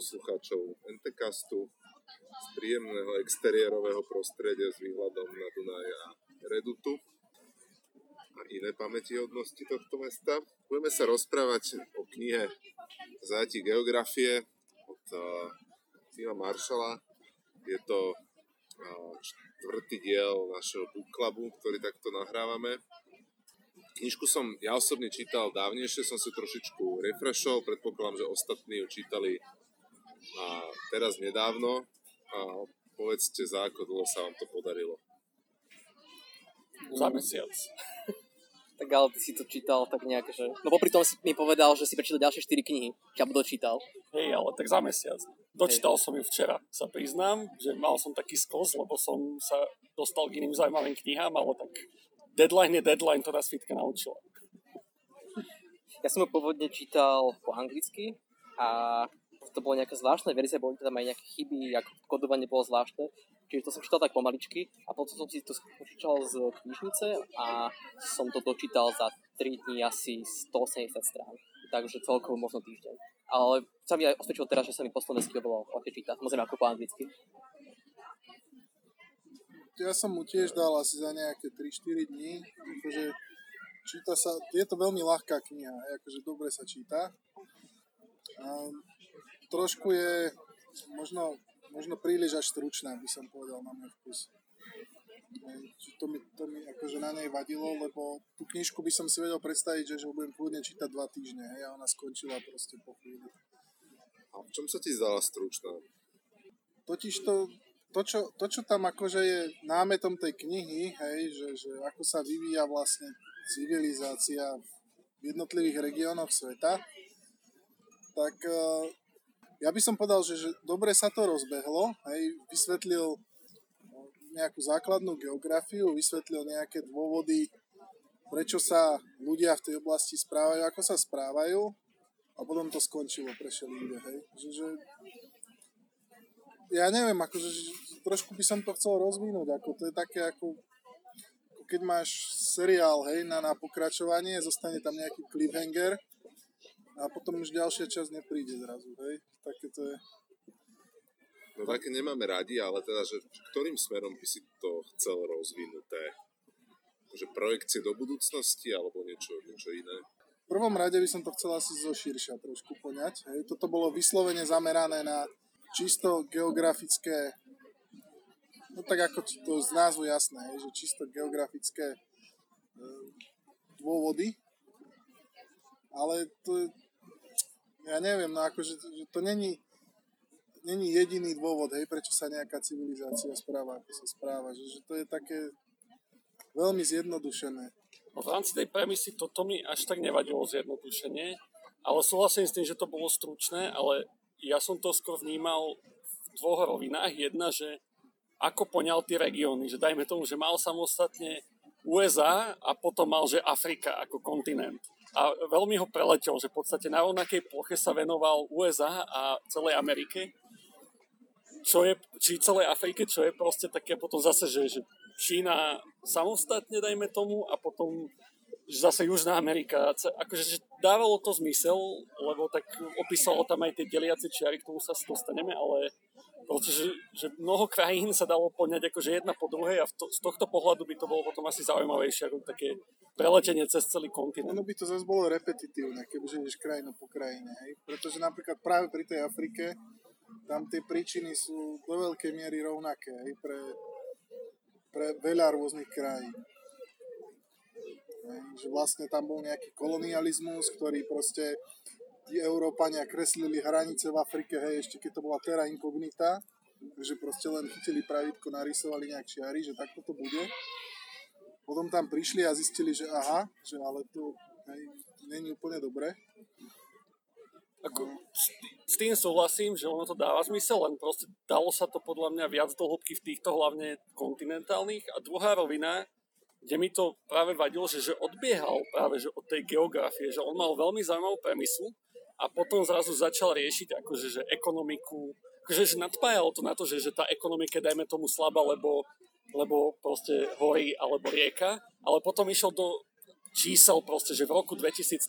poslucháčov Entecastu z príjemného exteriérového prostredia s výhľadom na Dunaj a Redutu a iné pamätihodnosti tohto mesta. Budeme sa rozprávať o knihe Záti geografie od Tima Maršala. Je to štvrtý diel našeho book clubu, ktorý takto nahrávame Knižku som ja osobne čítal dávnejšie, som si trošičku refreshol, predpokladám, že ostatní ju čítali a teraz nedávno a povedzte, za ako dlho sa vám to podarilo. Za mesiac. tak ale ty si to čítal tak nejak, že... No popri tom si mi povedal, že si prečítal ďalšie 4 knihy. Ťa dočítal. Hej, ale tak za mesiac. Dočítal Hej. som ju včera, sa priznám, že mal som taký skos, lebo som sa dostal k iným zaujímavým knihám, ale tak deadline je deadline, to nás Fitka naučila. Ja som ho pôvodne čítal po anglicky a to bola nejaká zvláštna verzia, boli tam aj nejaké chyby, ako kodovanie bolo zvláštne. Čiže to som čítal tak pomaličky a potom som si to čítal z knižnice a som to dočítal za 3 dní asi 180 strán. Takže celkovo možno týždeň. Ale sa mi aj osvedčilo teraz, že sa mi po slovensky bolo ľahšie čítať, samozrejme ako po anglicky ja som mu tiež dal asi za nejaké 3-4 dní. Akože číta sa, je to veľmi ľahká kniha, akože dobre sa číta. Trošku je možno, možno príliš až stručná, by som povedal na môj vkus. To mi, to mi akože na nej vadilo, lebo tú knižku by som si vedel predstaviť, že, že budem kľudne čítať dva týždne hej, a ona skončila proste po chvíli. A v čom sa ti zdala stručná? Totiž to to čo, to, čo tam akože je námetom tej knihy, hej, že, že ako sa vyvíja vlastne civilizácia v jednotlivých regiónoch sveta, tak uh, ja by som povedal, že, že dobre sa to rozbehlo, hej, vysvetlil nejakú základnú geografiu, vysvetlil nejaké dôvody, prečo sa ľudia v tej oblasti správajú, ako sa správajú a potom to skončilo pre ľudia, hej. Že, že ja neviem, akože trošku by som to chcel rozvinúť, ako to je také ako, keď máš seriál, hej, na, na pokračovanie, zostane tam nejaký cliffhanger a potom už ďalšia časť nepríde zrazu, hej, také to je. No také nemáme radi, ale teda, že ktorým smerom by si to chcel rozvinuté? Že projekcie do budúcnosti alebo niečo, niečo iné? V prvom rade by som to chcel asi zo širšia trošku poňať. Hej. Toto bolo vyslovene zamerané na čisto geografické, no tak ako to z názvu jasné, je, že čisto geografické e, dôvody, ale to, ja neviem, no akože že to není, není jediný dôvod, hej, prečo sa nejaká civilizácia správa, ako sa správa, že, že to je také veľmi zjednodušené. No v rámci tej premisy toto mi až tak nevadilo zjednodušenie, ale súhlasím s tým, že to bolo stručné, ale ja som to skôr vnímal v dvoch rovinách. Jedna, že ako poňal tie regióny, že dajme tomu, že mal samostatne USA a potom mal, že Afrika ako kontinent. A veľmi ho preletel, že v podstate na rovnakej ploche sa venoval USA a celej Amerike, čo je, či celej Afrike, čo je proste také potom zase, že, že Čína samostatne, dajme tomu, a potom zase Južná Amerika, akože že dávalo to zmysel, lebo tak opísalo tam aj tie deliace čiary, k tomu sa dostaneme, ale že, že mnoho krajín sa dalo poňať akože jedna po druhej a to, z tohto pohľadu by to bolo potom asi zaujímavejšie ako také preletenie cez celý kontinent. Ono by to zase bolo repetitívne, kebyže ideš krajinu po krajine, hej? pretože napríklad práve pri tej Afrike tam tie príčiny sú do veľkej miery rovnaké hej? Pre, pre veľa rôznych krajín. Že vlastne tam bol nejaký kolonializmus, ktorý proste tí Európania kreslili hranice v Afrike, hej, ešte keď to bola terra incognita, že proste len chytili pravidko, narysovali nejak čiary, že takto to bude. Potom tam prišli a zistili, že aha, že ale to hej, není úplne dobre. Ako, s tým súhlasím, že ono to dáva zmysel, len proste dalo sa to podľa mňa viac do hĺbky v týchto hlavne kontinentálnych. A druhá rovina, kde mi to práve vadilo, že, že odbiehal práve že od tej geografie, že on mal veľmi zaujímavú premisu a potom zrazu začal riešiť akože, že ekonomiku, akože že nadpájalo to na to, že, že tá ekonomika, dajme tomu slaba, lebo, lebo proste horí alebo rieka, ale potom išiel do čísel proste, že v roku 2013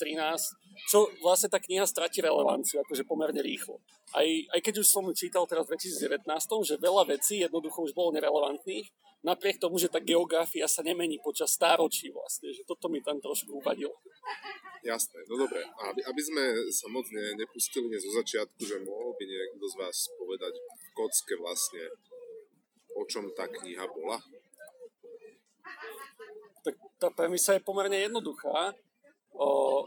čo vlastne tá kniha stratí relevanciu, akože pomerne rýchlo. Aj, aj keď už som čítal teraz v 2019, že veľa vecí jednoducho už bolo nerelevantných, napriek tomu, že tá geografia sa nemení počas stáročí vlastne, že toto mi tam trošku uvadilo. Jasné, no dobre. A aby, aby sme sa moc ne, nepustili zo začiatku, že mohol by niekto z vás povedať v kocke vlastne, o čom tá kniha bola? Tak tá premisa je pomerne jednoduchá. O,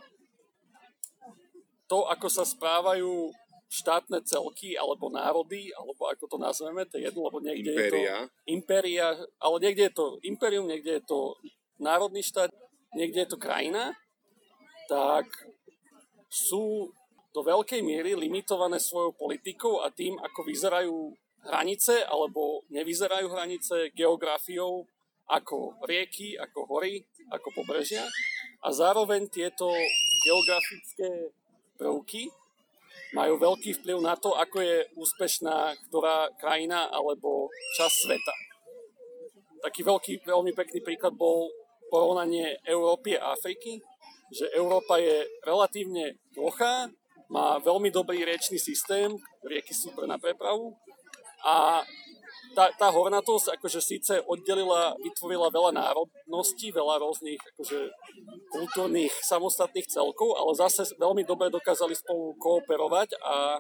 to, ako sa správajú štátne celky alebo národy, alebo ako to nazveme, to je jedno, lebo niekde Impéria. je to impéria, ale niekde je to impérium, niekde je to národný štát, niekde je to krajina, tak sú do veľkej miery limitované svojou politikou a tým, ako vyzerajú hranice alebo nevyzerajú hranice geografiou ako rieky, ako hory, ako pobrežia. A zároveň tieto geografické prvky majú veľký vplyv na to, ako je úspešná ktorá krajina alebo časť sveta. Taký veľký, veľmi pekný príklad bol porovnanie Európy a Afriky, že Európa je relatívne plochá, má veľmi dobrý riečný systém, rieky sú pre na prepravu a tá, tá hornatosť akože síce oddelila, vytvorila veľa národností, veľa rôznych akože, kultúrnych samostatných celkov, ale zase veľmi dobre dokázali spolu kooperovať a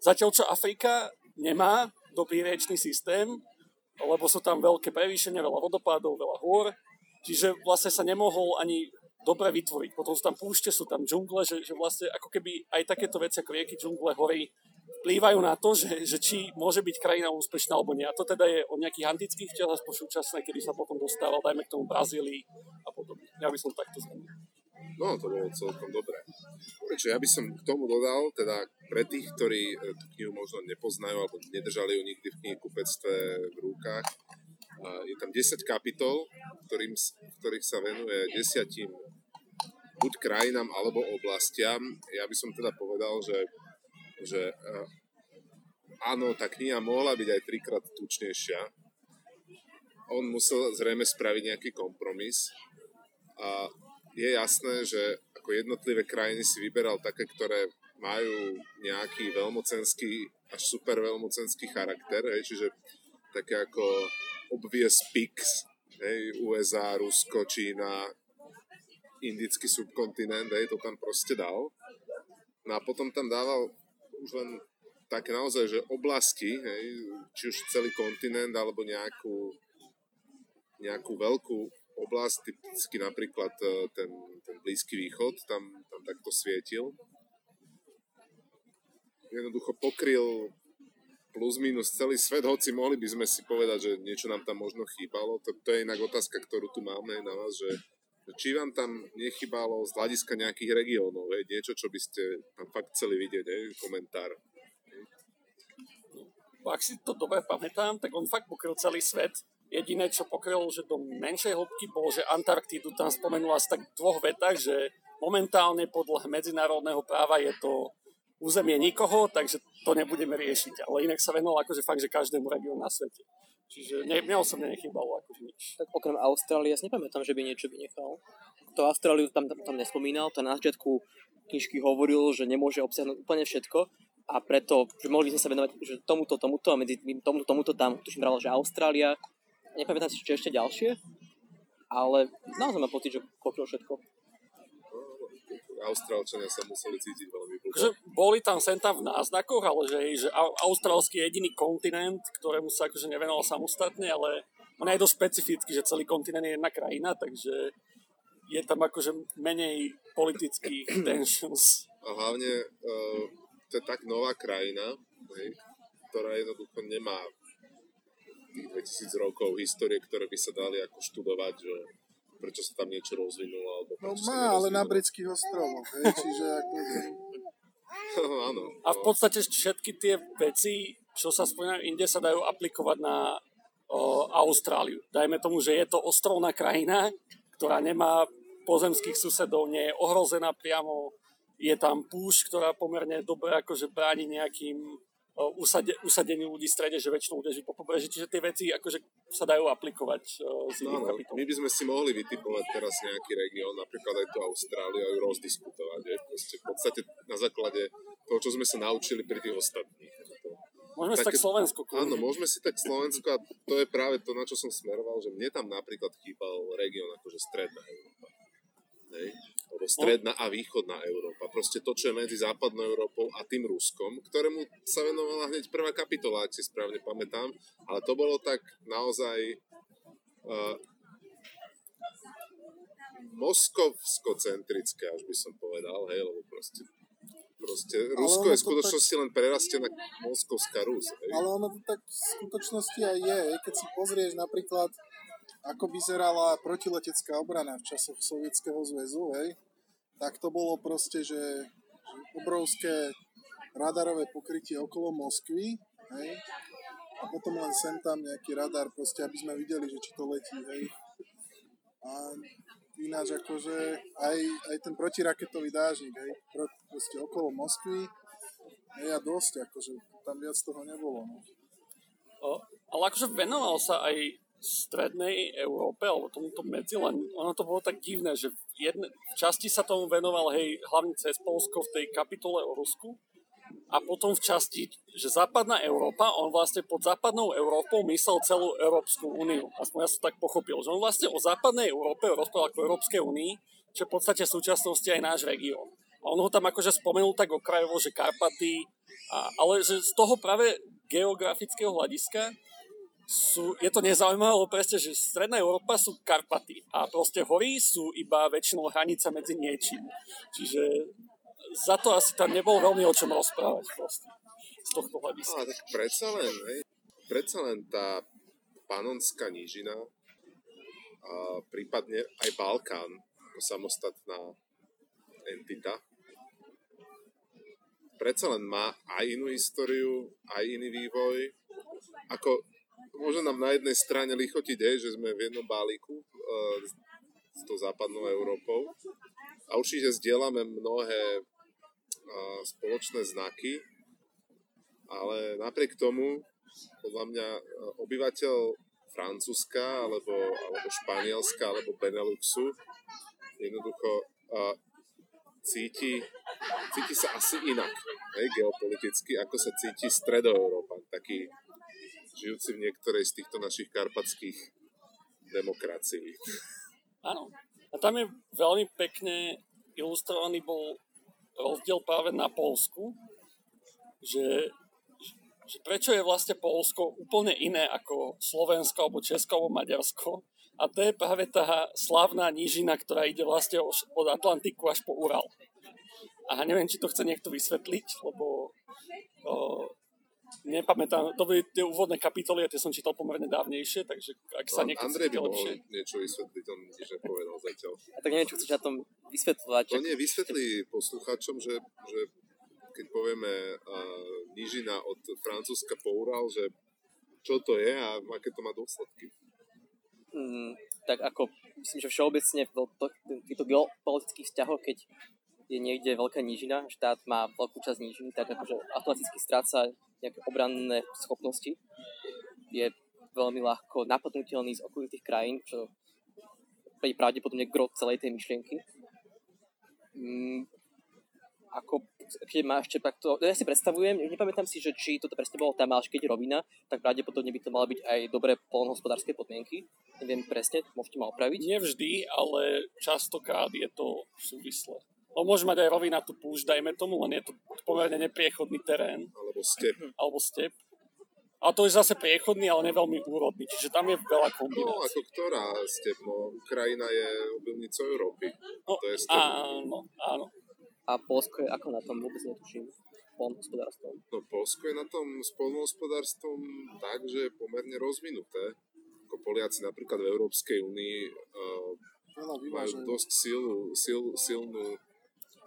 zatiaľ čo Afrika nemá dobrý riečný systém, lebo sú tam veľké prevýšenia, veľa vodopádov, veľa hôr, čiže vlastne sa nemohol ani dobre vytvoriť. Potom sú tam púšte, sú tam džungle, že, že vlastne ako keby aj takéto veci ako rieky, džungle, hory vplývajú na to, že, že či môže byť krajina úspešná alebo nie. A to teda je o nejakých antických čias po súčasné, kedy sa potom dostával, dajme k tomu Brazílii a podobne. Ja by som takto zhrnul. No, to bolo celkom dobré. Čo ja by som k tomu dodal, teda pre tých, ktorí e, tú knihu možno nepoznajú alebo nedržali ju nikdy v knihkupectve v rukách, je tam 10 kapitol, ktorým, ktorých sa venuje desiatim buď krajinám alebo oblastiam. Ja by som teda povedal, že, že uh, áno, tá kniha mohla byť aj trikrát tučnejšia. On musel zrejme spraviť nejaký kompromis a je jasné, že ako jednotlivé krajiny si vyberal také, ktoré majú nejaký veľmocenský až super veľmocenský charakter, hej, čiže také ako obvious picks, hej, USA, Rusko, Čína, indický subkontinent, hej, to tam proste dal. No a potom tam dával už len také naozaj, že oblasti, hej, či už celý kontinent, alebo nejakú, nejakú veľkú oblasť, typicky napríklad e, ten, ten Blízky východ, tam, tam takto svietil. Jednoducho pokryl plus minus celý svet, hoci mohli by sme si povedať, že niečo nám tam možno chýbalo. To, to je inak otázka, ktorú tu máme na vás, že či vám tam nechybalo z hľadiska nejakých regiónov, niečo, čo by ste tam fakt chceli vidieť, hej, komentár. Ak si to dobre pamätám, tak on fakt pokryl celý svet. Jediné, čo pokryl, že do menšej hĺbky bolo, že Antarktídu tam spomenula asi tak dvoch vetách, že momentálne podľa medzinárodného práva je to územie nikoho, takže to nebudeme riešiť. Ale inak sa venoval akože fakt, že každému regiónu na svete. Čiže ne, mne osobne nechybalo akože nič. Tak okrem Austrálie, ja si nepamätám, že by niečo vynechal. To Austráliu tam, tam, tam nespomínal, to na začiatku knižky hovoril, že nemôže obsiahnuť úplne všetko a preto, že mohli by sme sa venovať že tomuto, tomuto a medzi tomuto, tomuto tam, tuším bral, že Austrália, nepamätám si, čo ešte ďalšie, ale naozaj mám pocit, že pokryl všetko. Austrálčania sa museli cítiť veľmi blbo. Že boli tam sem tam v náznakoch, ale že, že austrálsky je jediný kontinent, ktorému sa akože nevenoval samostatne, ale on je dosť specifický, že celý kontinent je jedna krajina, takže je tam akože menej politických tensions. A hlavne uh, to je tak nová krajina, hej, ktorá jednoducho nemá tých 2000 rokov histórie, ktoré by sa dali ako študovať, že prečo sa tam niečo rozvinulo. Alebo No má, ale na britských ostrovoch, čiže ako... Áno. A v podstate všetky tie veci, čo sa spomínajú inde, sa dajú aplikovať na o, Austráliu. Dajme tomu, že je to ostrovná krajina, ktorá nemá pozemských susedov, nie je ohrozená priamo, je tam púšť, ktorá pomerne dobre akože bráni nejakým usade, usadení ľudí v strede, že väčšinou ľudia žijú po pobreží, čiže tie veci akože sa dajú aplikovať o, z iných no, kapitol. my by sme si mohli vytipovať teraz nejaký región, napríklad aj tú Austráliu ju rozdiskutovať. Je? Proste v podstate na základe toho, čo sme sa naučili pri tých ostatných. Môžeme si tak Slovensko Áno, kľudne. môžeme si tak Slovensko a to je práve to, na čo som smeroval, že mne tam napríklad chýbal región akože stredná Európa. Hej? Alebo stredná a východná Európa. Proste to, čo je medzi západnou Európou a tým Ruskom, ktorému sa venovala hneď prvá kapitola, ak si správne pamätám, ale to bolo tak naozaj uh, moskovsko-centrické, až by som povedal, hej, lebo proste Proste Rusko je v to skutočnosti len prerastená moskovská Rus. Hej. Ale ono to tak v skutočnosti aj je. Keď si pozrieš napríklad, ako vyzerala protiletecká obrana v časoch Sovietskeho zväzu, hej, tak to bolo proste, že, že obrovské radarové pokrytie okolo Moskvy, hej, a potom len sem tam nejaký radar, proste, aby sme videli, že či to letí, hej. A ináč akože aj, aj ten protiraketový dážnik, hej, pro, proste okolo Moskvy, hej, a dosť, akože tam viac toho nebolo, no. O, ale akože venoval sa aj strednej Európe, alebo tomuto medzi, len ono to bolo tak divné, že v, jedne, časti sa tomu venoval, hej, hlavne cez Polsko v tej kapitole o Rusku, a potom v časti, že západná Európa, on vlastne pod západnou Európou myslel celú Európsku úniu. Aspoň ja som tak pochopil, že on vlastne o západnej Európe rozprával ako Európskej únii, čo v podstate v súčasnosti aj náš región. A on ho tam akože spomenul tak okrajovo, že Karpaty, a, ale že z toho práve geografického hľadiska sú, je to nezaujímavé, lebo presne, že stredná Európa sú Karpaty a proste hory sú iba väčšinou hranica medzi niečím. Čiže za to asi tam nebolo veľmi o čom rozprávať proste z tohto hľadiska. Ale tak predsa len, hej, predsa len tá panonská nížina a prípadne aj Balkán ako samostatná entita predsa len má aj inú históriu, aj iný vývoj. Ako môže nám na jednej strane lichotiť, hej, že sme v jednom balíku uh, s tou západnou Európou. A určite zdieľame mnohé uh, spoločné znaky, ale napriek tomu, podľa mňa e, obyvateľ Francúzska, alebo, alebo Španielska, alebo Beneluxu jednoducho uh, cíti, cíti sa asi inak, hej, geopoliticky, ako sa cíti stredoeurópan, taký žijúci v niektorej z týchto našich karpatských demokracií. Áno. A tam je veľmi pekne ilustrovaný bol rozdiel práve na Polsku, že, že prečo je vlastne Polsko úplne iné ako Slovensko, alebo Česko, alebo Maďarsko. A to je práve tá slavná nížina, ktorá ide vlastne od Atlantiku až po Ural. A neviem, či to chce niekto vysvetliť, lebo o, nepamätám, to boli tie úvodné kapitoly a tie som čítal pomerne dávnejšie, takže ak sa No, niekto Andrej by mohol lepšie. niečo vysvetliť, on nič nepovedal zatiaľ. A tak neviem, čo chceš na tom vysvetľovať. To nie, vysvetlí poslucháčom, že, že keď povieme uh, nížina od Francúzska po Ural, že čo to je a aké to má dôsledky. mm, tak ako myslím, že všeobecne v to- týchto geopolitických vzťahoch, keď je niekde veľká nížina, štát má veľkú časť nížiny, tak akože automaticky stráca nejaké obranné schopnosti. Je veľmi ľahko napadnutelný z okolitých krajín, čo je pravdepodobne gro celej tej myšlienky. Mm, ako, keď má ešte takto, no ja si predstavujem, nepamätám si, že či toto presne bolo tam, ale keď rovina, tak pravdepodobne by to malo byť aj dobré polnohospodárske podmienky. Neviem presne, môžete ma opraviť. Nevždy, ale častokrát je to súvislé. No môže mať aj rovinatú púšť, dajme tomu, len je to pomerne nepriechodný terén, Alebo step. alebo step. A to je zase priechodný, ale neveľmi úrodný, čiže tam je veľa No, kombinácií. ako ktorá step? No, Ukrajina je obilnicou Európy. No, to je step. áno, áno. A Polsko je ako na tom, vôbec netuším, polnohospodárstvom. No, Polsko je na tom s poľnohospodárstvom tak, že je pomerne rozvinuté. Ako Poliaci napríklad v Európskej únii uh, majú dosť silu, sil, silnú,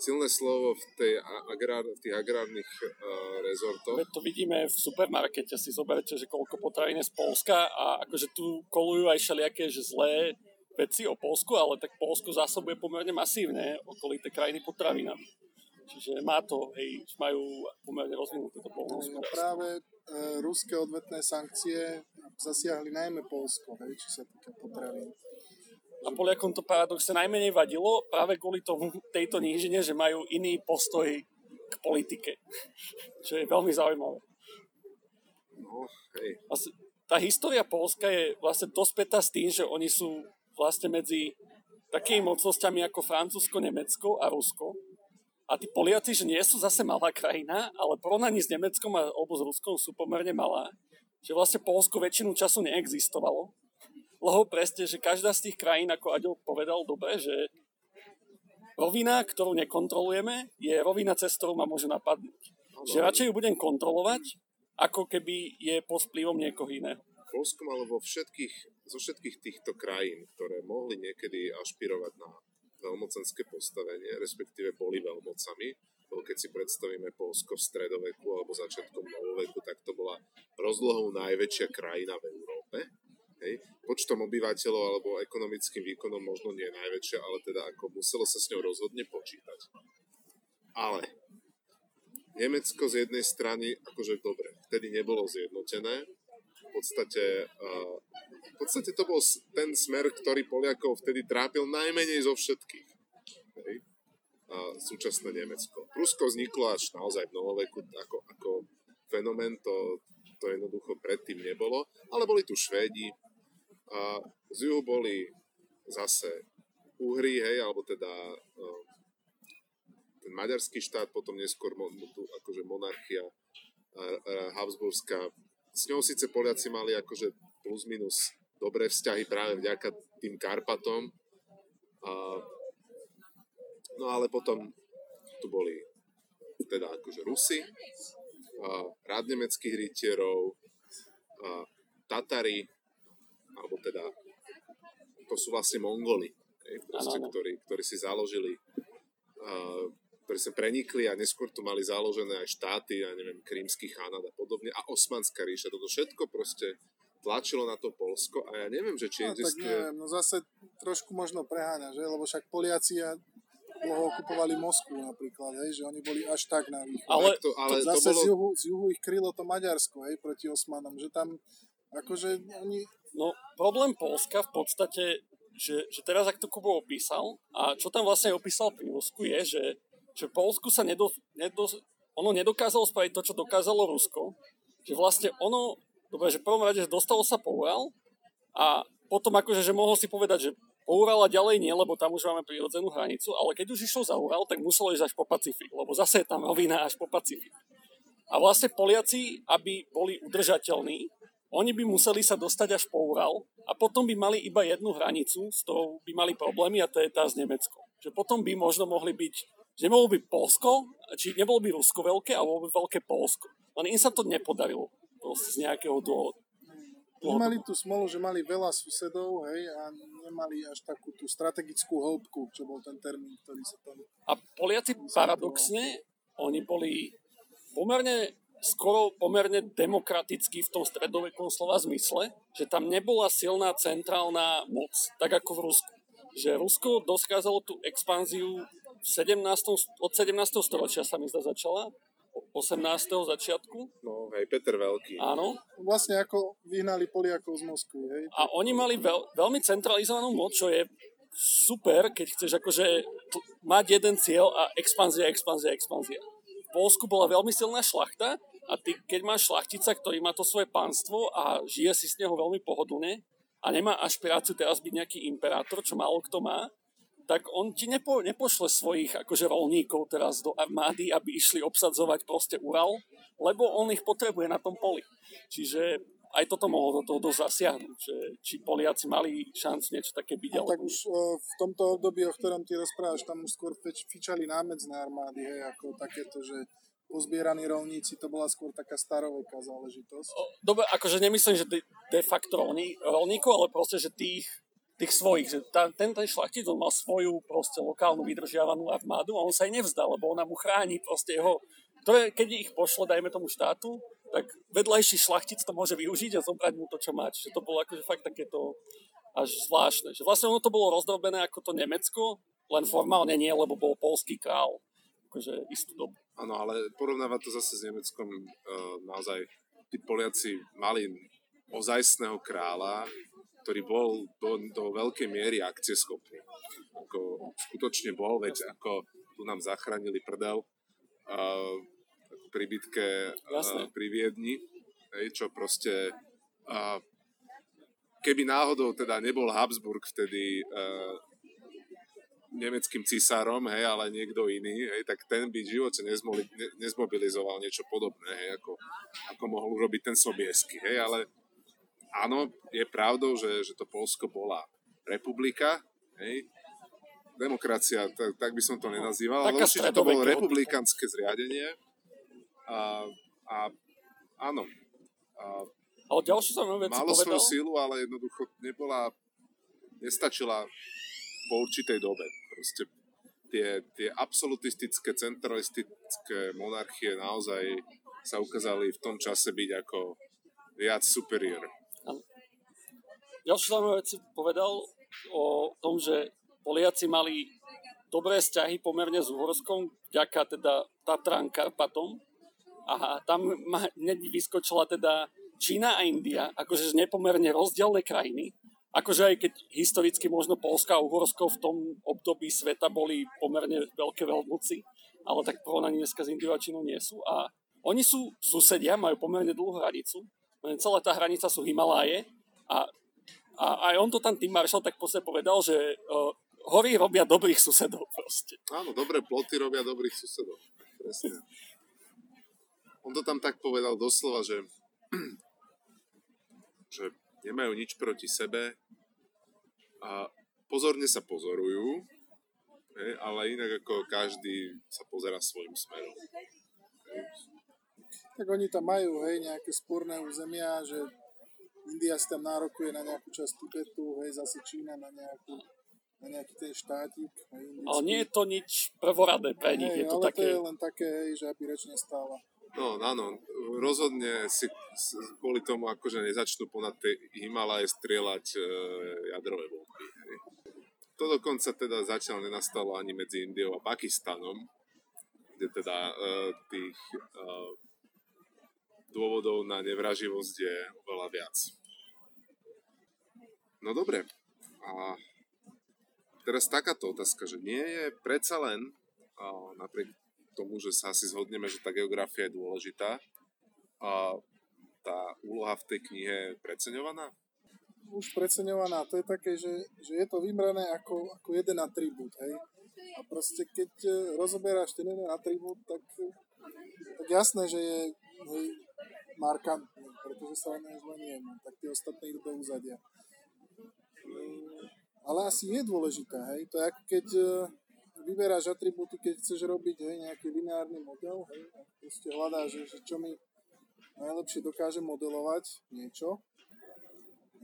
silné slovo v, tej agrár, v tých agrárnych uh, rezortoch. Veď to vidíme v supermarkete, si zoberte, že koľko potravín je z Polska a akože tu kolujú aj všelijaké, že zlé veci o Polsku, ale tak Polsko zásobuje pomerne masívne okolité krajiny potravinami. Čiže má to, hej, majú pomerne rozvinuté to No polnohospodárstvo. práve e, ruské odvetné sankcie zasiahli najmä Polsko, hej, čo sa týka potravín. A Poliakom to paradoxne najmenej vadilo práve kvôli tomu tejto nížine, že majú iný postoj k politike. Čo je veľmi zaujímavé. No, hej. Vlastne, tá história Polska je vlastne dospätá s tým, že oni sú vlastne medzi takými mocnosťami ako Francúzsko, Nemecko a Rusko. A tí Poliaci, že nie sú zase malá krajina, ale porovnaní s Nemeckom alebo s Ruskom sú pomerne malá. Že vlastne Polsko väčšinu času neexistovalo. Lebo presne, že každá z tých krajín, ako Aďo povedal dobre, že rovina, ktorú nekontrolujeme, je rovina, cez ktorú ma môže napadnúť. Že radšej ju budem kontrolovať, ako keby je pod vplyvom niekoho iného. Polsko malo vo všetkých, zo všetkých týchto krajín, ktoré mohli niekedy ašpirovať na veľmocenské postavenie, respektíve boli veľmocami, lebo keď si predstavíme Polsko v stredoveku alebo začiatkom novoveku, tak to bola rozlohou najväčšia krajina v Európe. Hej. Počtom obyvateľov alebo ekonomickým výkonom možno nie najväčšia, ale teda ako muselo sa s ňou rozhodne počítať. Ale Nemecko z jednej strany, akože dobre, vtedy nebolo zjednotené, v podstate, uh, v podstate to bol ten smer, ktorý Poliakov vtedy trápil najmenej zo všetkých. Hej. A súčasné Nemecko. Rusko vzniklo až naozaj v novoveku ako, ako fenomén, to, to jednoducho predtým nebolo, ale boli tu Švédi, a z juhu boli zase Uhry, hej, alebo teda uh, ten maďarský štát, potom neskôr mon, tu akože monarchia a, a Habsburská. S ňou síce Poliaci mali akože plus minus dobré vzťahy práve vďaka tým Karpatom. A, no ale potom tu boli teda akože Rusy, a rád nemeckých rytierov, a Tatary, alebo teda to sú vlastne Mongoli, hej, proste, ktorí, ktorí si založili uh, ktorí sa prenikli a neskôr tu mali založené aj štáty, ja neviem, krímsky chánat a podobne a Osmanská ríša. Toto všetko proste tlačilo na to Polsko a ja neviem, že či No, tak existuje... neviem, no zase trošku možno preháňa, že? Lebo však Poliaci a dlho okupovali Moskvu napríklad, hej, že oni boli až tak na východ. Ale to, ale to Zase bolo... z, juhu, z juhu ich krylo to Maďarsko, hej, proti Osmanom, že tam akože oni, No, problém Polska v podstate, že, že teraz, ak to Kubo opísal, a čo tam vlastne opísal pri Rusku, je, že, že Polsku sa nedo, nedo, ono nedokázalo spraviť to, čo dokázalo Rusko, že vlastne ono, dobre, že v prvom rade, že dostalo sa po Ural a potom akože, že mohol si povedať, že po Ural ďalej nie, lebo tam už máme prirodzenú hranicu, ale keď už išlo za Ural, tak muselo ísť až po Pacifik, lebo zase je tam rovina až po Pacifik. A vlastne Poliaci, aby boli udržateľní, oni by museli sa dostať až po Ural a potom by mali iba jednu hranicu, s ktorou by mali problémy a to je tá s Nemeckom. Že potom by možno mohli byť, že nebolo by Polsko, či nebolo by Rusko veľké, ale bolo by veľké Polsko. Len im sa to nepodarilo proste z nejakého dôvodu. nemali tú smolu, že mali veľa susedov, hej, a nemali až takú tú strategickú hĺbku, čo bol ten termín, ktorý sa tam... A Poliaci paradoxne, oni boli pomerne skoro pomerne demokratickí v tom stredovekom slova zmysle, že tam nebola silná centrálna moc, tak ako v Rusku. Že Rusko dokázalo tú expanziu v 17, od 17. storočia sa mi zdá začala, 18. začiatku, No, hej, Peter Veľký. áno, Vlastne ako vyhnali Poliakov z Moskvy, hej. a oni mali veľ, veľmi centralizovanú moc, čo je super, keď chceš akože t- mať jeden cieľ a expanzia, expanzia, expanzia. V Polsku bola veľmi silná šlachta a ty, keď máš šlachtica, ktorý má to svoje pánstvo a žije si z neho veľmi pohodlne a nemá ašpiráciu teraz byť nejaký imperátor, čo málo kto má, tak on ti nepo, nepošle svojich akože rolníkov teraz do armády, aby išli obsadzovať proste Ural, lebo on ich potrebuje na tom poli. Čiže aj toto mohlo do toho dosť zasiahnuť, že či Poliaci mali šancu niečo také byť, A alebo tak už e, v tomto období, o ktorom ty rozprávaš, tam už skôr fičali námedzné armády, hej, ako takéto, že pozbieraní rolníci, to bola skôr taká staroveká záležitosť. Dobre, akože nemyslím, že de, facto rolní, rolníkov, ale proste, že tých, tých svojich, že tá, ten, ten šlachtic, on mal svoju proste lokálnu vydržiavanú armádu a on sa aj nevzdá, lebo ona mu chráni proste jeho, to je, keď ich pošle, dajme tomu štátu, tak vedľajší šlachtic to môže využiť a zobrať mu to, čo má. Čiže to bolo akože fakt takéto až zvláštne. Že vlastne ono to bolo rozdrobené ako to Nemecko, len formálne nie, lebo bol polský král. Akože istú dobu. Áno, ale porovnávať to zase s Nemeckom, uh, naozaj tí Poliaci mali ozajstného kráľa, ktorý bol do, do veľkej miery akcieschopný. Ako skutočne bol, veď ako tu nám zachránili prdel uh, pri bitke uh, pri Viedni, hej, čo proste uh, keby náhodou teda nebol Habsburg vtedy uh, nemeckým cisárom, hej, ale niekto iný, hej, tak ten by v živote nezmoli, ne, nezmobilizoval niečo podobné, hej, ako, ako mohol urobiť ten sobiesky, hej, ale áno, je pravdou, že, že to Polsko bola republika, hej, demokracia, tak, tak by som to nenazýval, ale určite to bolo republikánske zriadenie a, a áno. A, ale ďalšie sa veci Malo povedal? svoju sílu, ale jednoducho nebola, nestačila po určitej dobe. Proste tie, tie absolutistické, centralistické monarchie naozaj sa ukázali v tom čase byť ako viac superior. Ďalšie zaujímavé veci povedal o tom, že Poliaci mali dobré vzťahy pomerne s Uhorskom, vďaka teda Tatran Karpatom. A tam ma vyskočila teda Čína a India, akože nepomerne rozdielne krajiny. Akože aj keď historicky možno Polska a Uhorsko v tom období sveta boli pomerne veľké veľmoci, ale tak porovnaní dneska s Indiou nie sú. A oni sú susedia, majú pomerne dlhú hranicu, celá tá hranica sú Himaláje a a aj on to tam tým Marshall tak posle povedal, že uh, hory robia dobrých susedov proste. Áno, dobré ploty robia dobrých susedov. Presne. On to tam tak povedal doslova, že, že nemajú nič proti sebe a pozorne sa pozorujú, ale inak ako každý sa pozera svojim smerom. Tak oni tam majú hej, nejaké sporné územia, že India si tam nárokuje na nejakú časť Tibetu, hej, zase Čína na nejakú na nejaký ten štátik. Hej, ale nie je to nič prvoradé pre nich. Hej, je to ale také... to je len také, hej, že aby reč nestála. No, áno, rozhodne si kvôli tomu akože nezačnú ponad tie Himalaje strieľať e, jadrové bomby. To dokonca teda zatiaľ nenastalo ani medzi Indiou a Pakistanom, kde teda e, tých e, dôvodov na nevraživosť je oveľa viac. No dobre. A teraz takáto otázka, že nie je predsa len, a napriek tomu, že sa asi zhodneme, že tá geografia je dôležitá, a tá úloha v tej knihe je preceňovaná? Už preceňovaná, to je také, že, že je to vybrané ako, ako jeden atribút, hej. A proste keď e, rozoberáš ten jeden atribút, tak, tak jasné, že je hej, markantný, pretože sa len zlenieme, tak tie ostatné idú do úzadia. Ale asi je dôležité, hej, to je ako keď e, vyberáš atribúty, keď chceš robiť hej, nejaký lineárny model, hej, a proste hľadáš, že, že čo mi najlepšie dokáže modelovať niečo.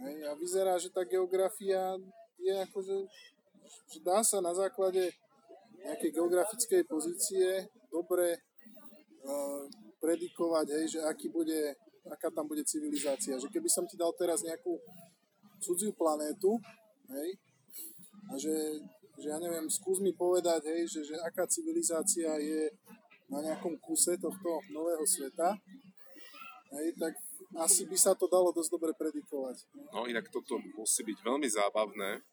Hej, a vyzerá, že tá geografia je akože, že dá sa na základe nejakej geografickej pozície dobre uh, predikovať, hej, že aký bude, aká tam bude civilizácia. Že keby som ti dal teraz nejakú cudziu planétu, hej, a že, že ja neviem, skús mi povedať, hej, že, že aká civilizácia je na nejakom kuse tohto nového sveta, hej, tak asi by sa to dalo dosť dobre predikovať. No inak toto musí byť veľmi zábavné.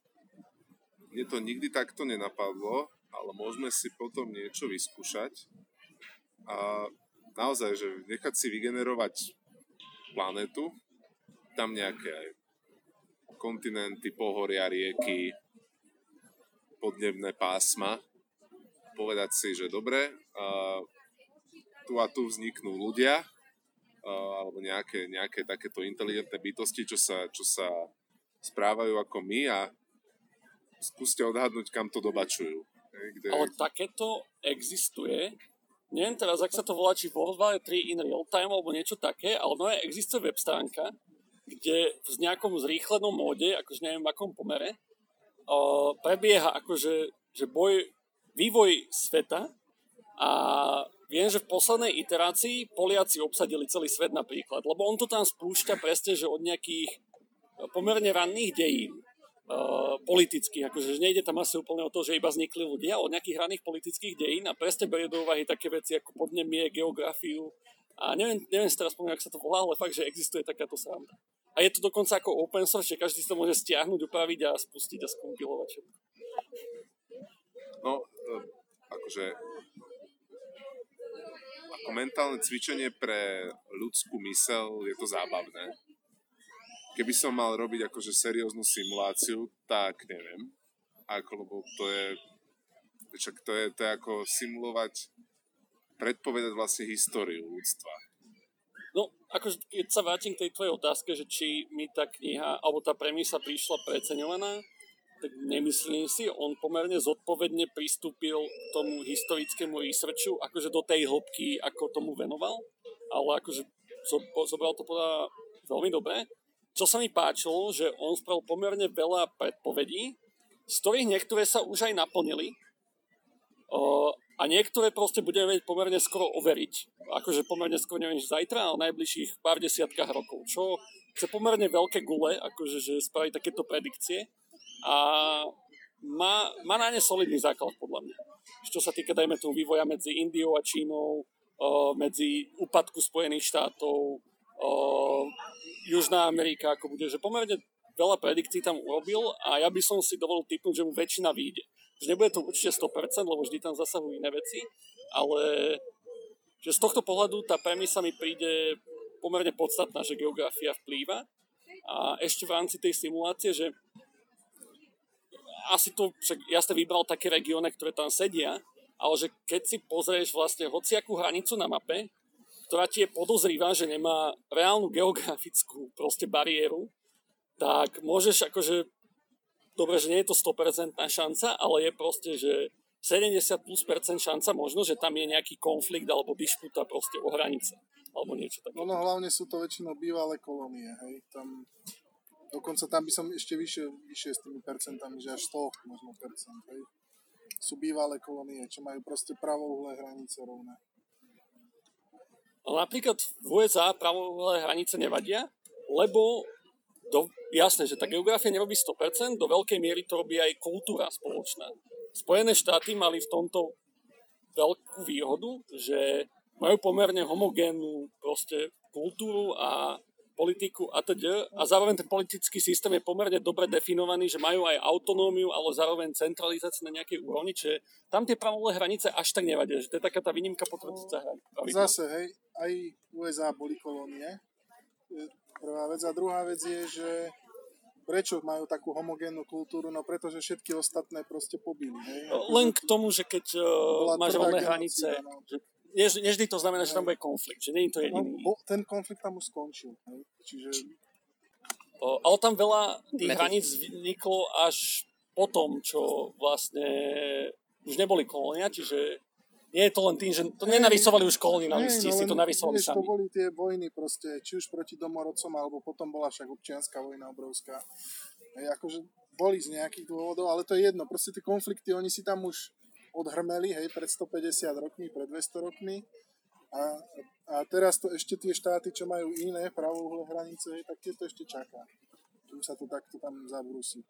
Mne to nikdy takto nenapadlo, ale môžeme si potom niečo vyskúšať. A naozaj, že nechať si vygenerovať planetu, tam nejaké kontinenty, pohoria, rieky, podnebné pásma, povedať si, že dobre, uh, tu a tu vzniknú ľudia, uh, alebo nejaké, nejaké takéto inteligentné bytosti, čo sa, čo sa správajú ako my a skúste odhadnúť, kam to dobačujú. Kde... Ale takéto existuje neviem teraz, ak sa to volá, či War 3 in real time alebo niečo také, ale no je, existuje web stránka, kde v nejakom zrýchlenom móde, akože neviem v akom pomere, uh, prebieha akože že boj, vývoj sveta a viem, že v poslednej iterácii Poliaci obsadili celý svet napríklad, lebo on to tam spúšťa presne, že od nejakých pomerne ranných dejín uh, politických. Akože že nejde tam asi úplne o to, že iba vznikli ľudia, od nejakých hraných politických dejín a presne berie do úvahy také veci ako podnemie, geografiu a neviem, neviem si teraz spomínať, ako sa to volá, ale fakt, že existuje takáto sranda. A je to dokonca ako open source, že každý to môže stiahnuť, upraviť a spustiť a skompilovať všetko. No, e, akože ako mentálne cvičenie pre ľudskú mysel je to zábavné. Keby som mal robiť akože serióznu simuláciu, tak neviem. Ako, lebo to je, však to je, to je ako simulovať, predpovedať vlastne históriu ľudstva. No, akože keď sa vrátim k tej tvojej otázke, že či mi tá kniha, alebo tá premisa prišla preceňovaná, tak nemyslím si, on pomerne zodpovedne pristúpil k tomu historickému researchu, akože do tej hĺbky, ako tomu venoval, ale akože zobral to podľa veľmi dobre. Čo sa mi páčilo, že on spravil pomerne veľa predpovedí, z ktorých niektoré sa už aj naplnili a niektoré proste budeme vedieť pomerne skoro overiť. Akože pomerne skoro neviem, zajtra, ale najbližších pár desiatkách rokov. Čo chce pomerne veľké gule, akože že spraviť takéto predikcie a má, má na ne solidný základ podľa mňa. Čo sa týka, dajme tomu, vývoja medzi Indiou a Čínou, uh, medzi úpadku Spojených štátov, uh, Južná Amerika, ako bude, že pomerne veľa predikcií tam urobil a ja by som si dovolil typnúť, že mu väčšina vyjde. Nebude to určite 100%, lebo vždy tam zasahujú iné veci, ale že z tohto pohľadu tá premisa mi príde pomerne podstatná, že geografia vplýva. A ešte v rámci tej simulácie, že asi to, však ja ste vybral také regióny, ktoré tam sedia, ale že keď si pozrieš vlastne hociakú hranicu na mape, ktorá ti je podozrivá, že nemá reálnu geografickú proste bariéru, tak môžeš akože, dobre, že nie je to 100% šanca, ale je proste, že 70 plus percent šanca možno, že tam je nejaký konflikt alebo disputa proste o hranice alebo niečo také. No, no hlavne sú to väčšinou bývalé kolónie, hej, tam Dokonca tam by som ešte vyššie, vyššie s tými percentami, že až 100 možno percent. Hej. Sú bývalé kolónie, čo majú proste pravouhlé hranice rovné. Ale napríklad v USA pravouhlé hranice nevadia, lebo do, jasné, že tá geografia nerobí 100%, do veľkej miery to robí aj kultúra spoločná. Spojené štáty mali v tomto veľkú výhodu, že majú pomerne homogénnu proste kultúru a politiku a teda. A zároveň ten politický systém je pomerne dobre definovaný, že majú aj autonómiu, ale zároveň centralizáciu na nejakej úrovni, čiže tam tie pravolé hranice až tak nevadia, že to je taká tá výnimka potvrdujúca hranica. Zase, hej, aj USA boli kolónie. Prvá vec. A druhá vec je, že prečo majú takú homogénnu kultúru? No pretože všetky ostatné proste pobili. Hej? Len k tomu, že keď uh, máš rovné hranice, no. že nevždy to znamená, že tam bude konflikt, že nie je to jediný. No, ten konflikt tam už skončil. Hej. Čiže... O, ale tam veľa tých hraníc vzniklo až potom, čo vlastne už neboli kolónia, čiže nie je to len tým, že to nenarysovali už kolonialisti, no, si to narysovali sami. To boli tie vojny proste, či už proti domorodcom, alebo potom bola však občianská vojna obrovská. Hej, akože boli z nejakých dôvodov, ale to je jedno. Proste tie konflikty, oni si tam už odhrmeli, hej, pred 150 rokmi, pred 200 rokmi. A, a teraz to ešte tie štáty, čo majú iné pravouhlé hranice, hej, tak tie to ešte čaká. Kým sa to takto tam zabrúsi.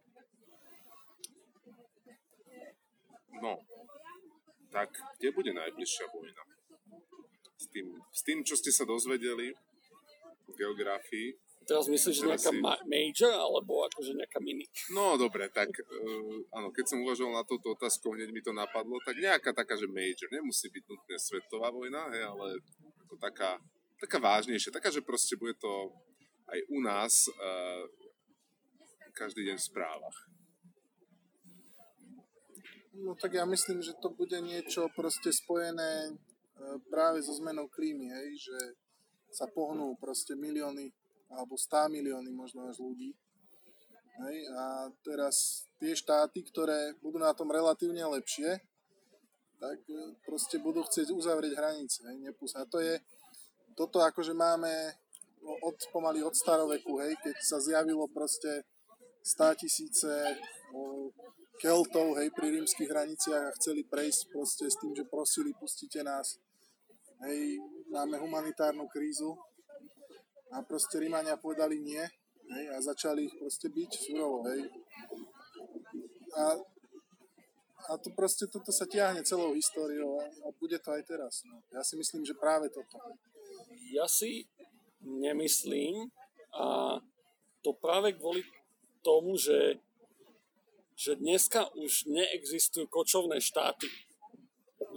No, tak kde bude najbližšia vojna? S tým, s tým čo ste sa dozvedeli v geografii, Teraz myslíš, že nejaká si... ma- major, alebo akože nejaká mini? No dobre, tak uh, áno, keď som uvažoval na túto otázku, hneď mi to napadlo, tak nejaká taká, že major, nemusí byť nutne svetová vojna, hej, ale ako taká, taká vážnejšia, taká, že proste bude to aj u nás uh, každý deň v správach. No tak ja myslím, že to bude niečo proste spojené uh, práve so zmenou klímy, hej, že sa pohnú proste milióny alebo 100 milióny možno až ľudí. Hej, a teraz tie štáty, ktoré budú na tom relatívne lepšie, tak e, proste budú chcieť uzavrieť hranice. Hej, nepúsť. A to je, toto akože máme od, pomaly od staroveku, hej, keď sa zjavilo proste 100 tisíce keltov, hej, pri rímskych hraniciach a chceli prejsť proste s tým, že prosili, pustite nás. Hej, máme humanitárnu krízu, a proste Rímania povedali nie hej, a začali ich proste byť surovo, hej. a, a to proste toto sa tiahne celou históriou a, a bude to aj teraz. No. Ja si myslím, že práve toto. Ja si nemyslím a to práve kvôli tomu, že, že dneska už neexistujú kočovné štáty.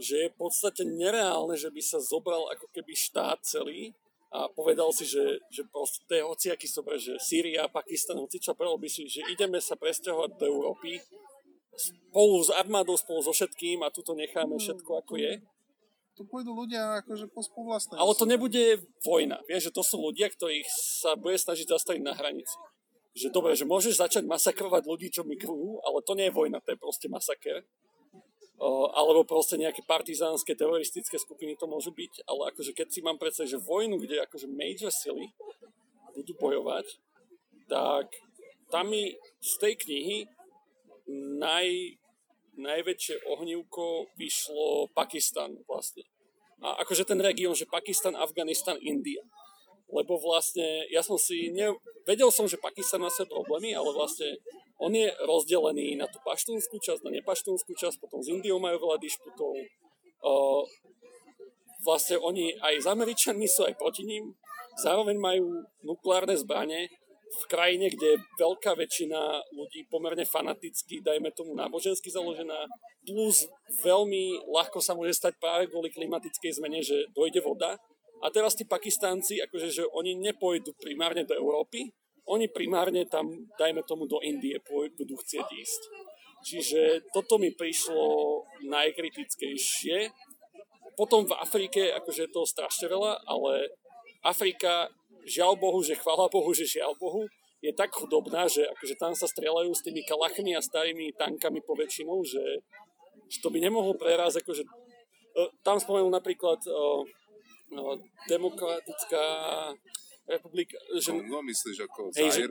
Že je v podstate nereálne, že by sa zobral ako keby štát celý a povedal si, že, že proste to je hociaký sobre, že Sýria, Pakistan, hoci čo, povedal by si, že ideme sa presťahovať do Európy spolu s armádou, spolu so všetkým a tu to necháme všetko ako je. Tu pôjdu ľudia akože po spoluvlastnej. Ale to nebude vojna. Vieš, že to sú ľudia, ktorých sa bude snažiť zastaviť na hranici. Že dobre, že môžeš začať masakrovať ľudí, čo migrujú, ale to nie je vojna, to je proste masaker alebo proste nejaké partizánske, teroristické skupiny to môžu byť, ale akože keď si mám predstaviť, že vojnu, kde akože major sily budú bojovať, tak tam mi z tej knihy naj, najväčšie ohnívko vyšlo Pakistan vlastne. A akože ten región, že Pakistan, Afganistan, India. Lebo vlastne ja som si, ne, vedel som, že Pakistan má svoje problémy, ale vlastne on je rozdelený na tú paštúnskú časť, na nepaštúnskú časť, potom s Indiou majú veľa dišputov. Uh, vlastne oni aj s Američanmi sú aj proti ním. Zároveň majú nukleárne zbranie v krajine, kde je veľká väčšina ľudí pomerne fanaticky, dajme tomu nábožensky založená, plus veľmi ľahko sa môže stať práve kvôli klimatickej zmene, že dojde voda. A teraz tí Pakistánci, akože, že oni nepôjdu primárne do Európy, oni primárne tam, dajme tomu, do Indie budú chcieť ísť. Čiže toto mi prišlo najkritickejšie. Potom v Afrike, akože je to strašne veľa, ale Afrika, žiaľ Bohu, že chvála Bohu, že žiaľ Bohu, je tak chudobná, že akože tam sa strieľajú s tými kalachmi a starými tankami po väčšinou, že, že to by nemohlo prerázť, akože e, tam spomenul napríklad uh, uh, demokratická republika... Že, Kongo, myslíš ako hej, že,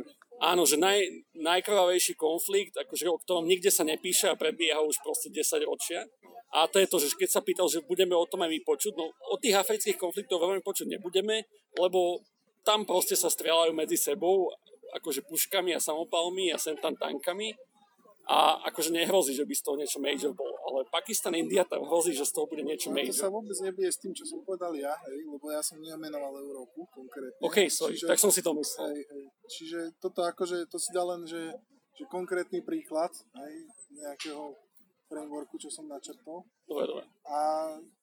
áno, že naj, najkrvavejší konflikt, akože, o ktorom nikde sa nepíše a prebieha už proste 10 ročia. A to je to, že keď sa pýtal, že budeme o tom aj my počuť, no o tých afrických konfliktoch veľmi počuť nebudeme, lebo tam proste sa strieľajú medzi sebou, akože puškami a samopalmi a sem tam tankami a akože nehrozí, že by z toho niečo major bolo. Ale Pakistan, India tam hrozí, že z toho bude niečo major. To sa vôbec nebije s tým, čo som povedal ja, hej, lebo ja som nemenoval Európu konkrétne. OK, sorry, čiže, tak som si to myslel. Hej, hej, čiže toto akože, to si dá len, že, že konkrétny príklad hej, nejakého frameworku, čo som načrtol. Dobre, dobre. A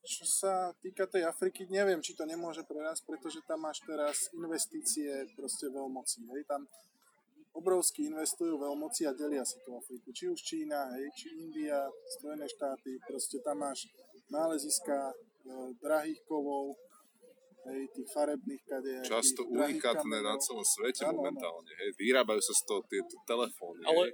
čo sa týka tej Afriky, neviem, či to nemôže pre nás, pretože tam máš teraz investície proste veľmocí. Hej, tam obrovsky investujú veľmoci a delia si tú Afriku. Či už Čína, hej, či India, Spojené štáty, proste tam máš náleziska e, drahých kovov, hej, tých farebných kadejakých. Často unikátne na celom svete ano, momentálne. Hej. Vyrábajú sa z toho tieto telefóny. Ale hej.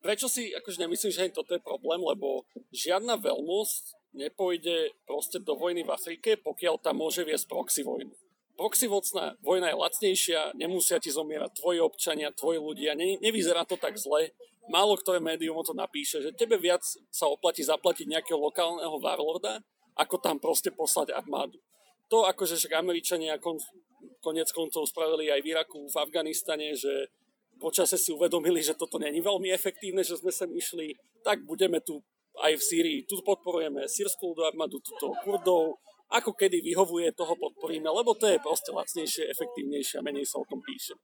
prečo si akože nemyslím, že toto je problém, lebo žiadna veľmosť nepôjde proste do vojny v Afrike, pokiaľ tam môže viesť proxy vojnu proxy vojna je lacnejšia, nemusia ti zomierať tvoji občania, tvoji ľudia, ne, nevyzerá to tak zle. Málo ktoré médium o to napíše, že tebe viac sa oplatí zaplatiť nejakého lokálneho warlorda, ako tam proste poslať armádu. To akože však Američania kon, konec koncov spravili aj v Iraku, v Afganistane, že počase si uvedomili, že toto není veľmi efektívne, že sme sem išli, tak budeme tu aj v Sýrii. Tu podporujeme sírskú armádu, túto Kurdov, ako kedy vyhovuje, toho podporíme, lebo to je proste lacnejšie, efektívnejšie a menej sa o tom píše.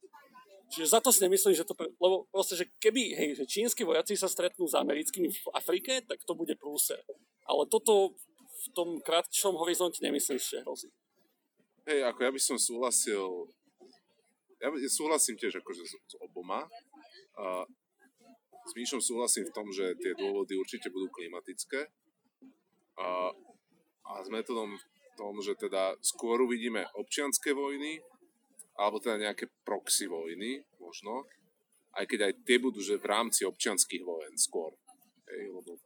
Čiže za to si nemyslím, že to... Pre, lebo proste, že keby, hej, že čínsky vojaci sa stretnú s americkými v Afrike, tak to bude prúser. Ale toto v tom krátšom horizonte nemyslím, že hrozí. Hej, ako ja by som súhlasil... Ja súhlasím tiež akože s, s oboma. A s Míšom súhlasím v tom, že tie dôvody určite budú klimatické. A, a s metodom tom, že teda skôr uvidíme občianské vojny, alebo teda nejaké proxy vojny, možno, aj keď aj tie budú, že v rámci občianských vojen skôr. Hej, lebo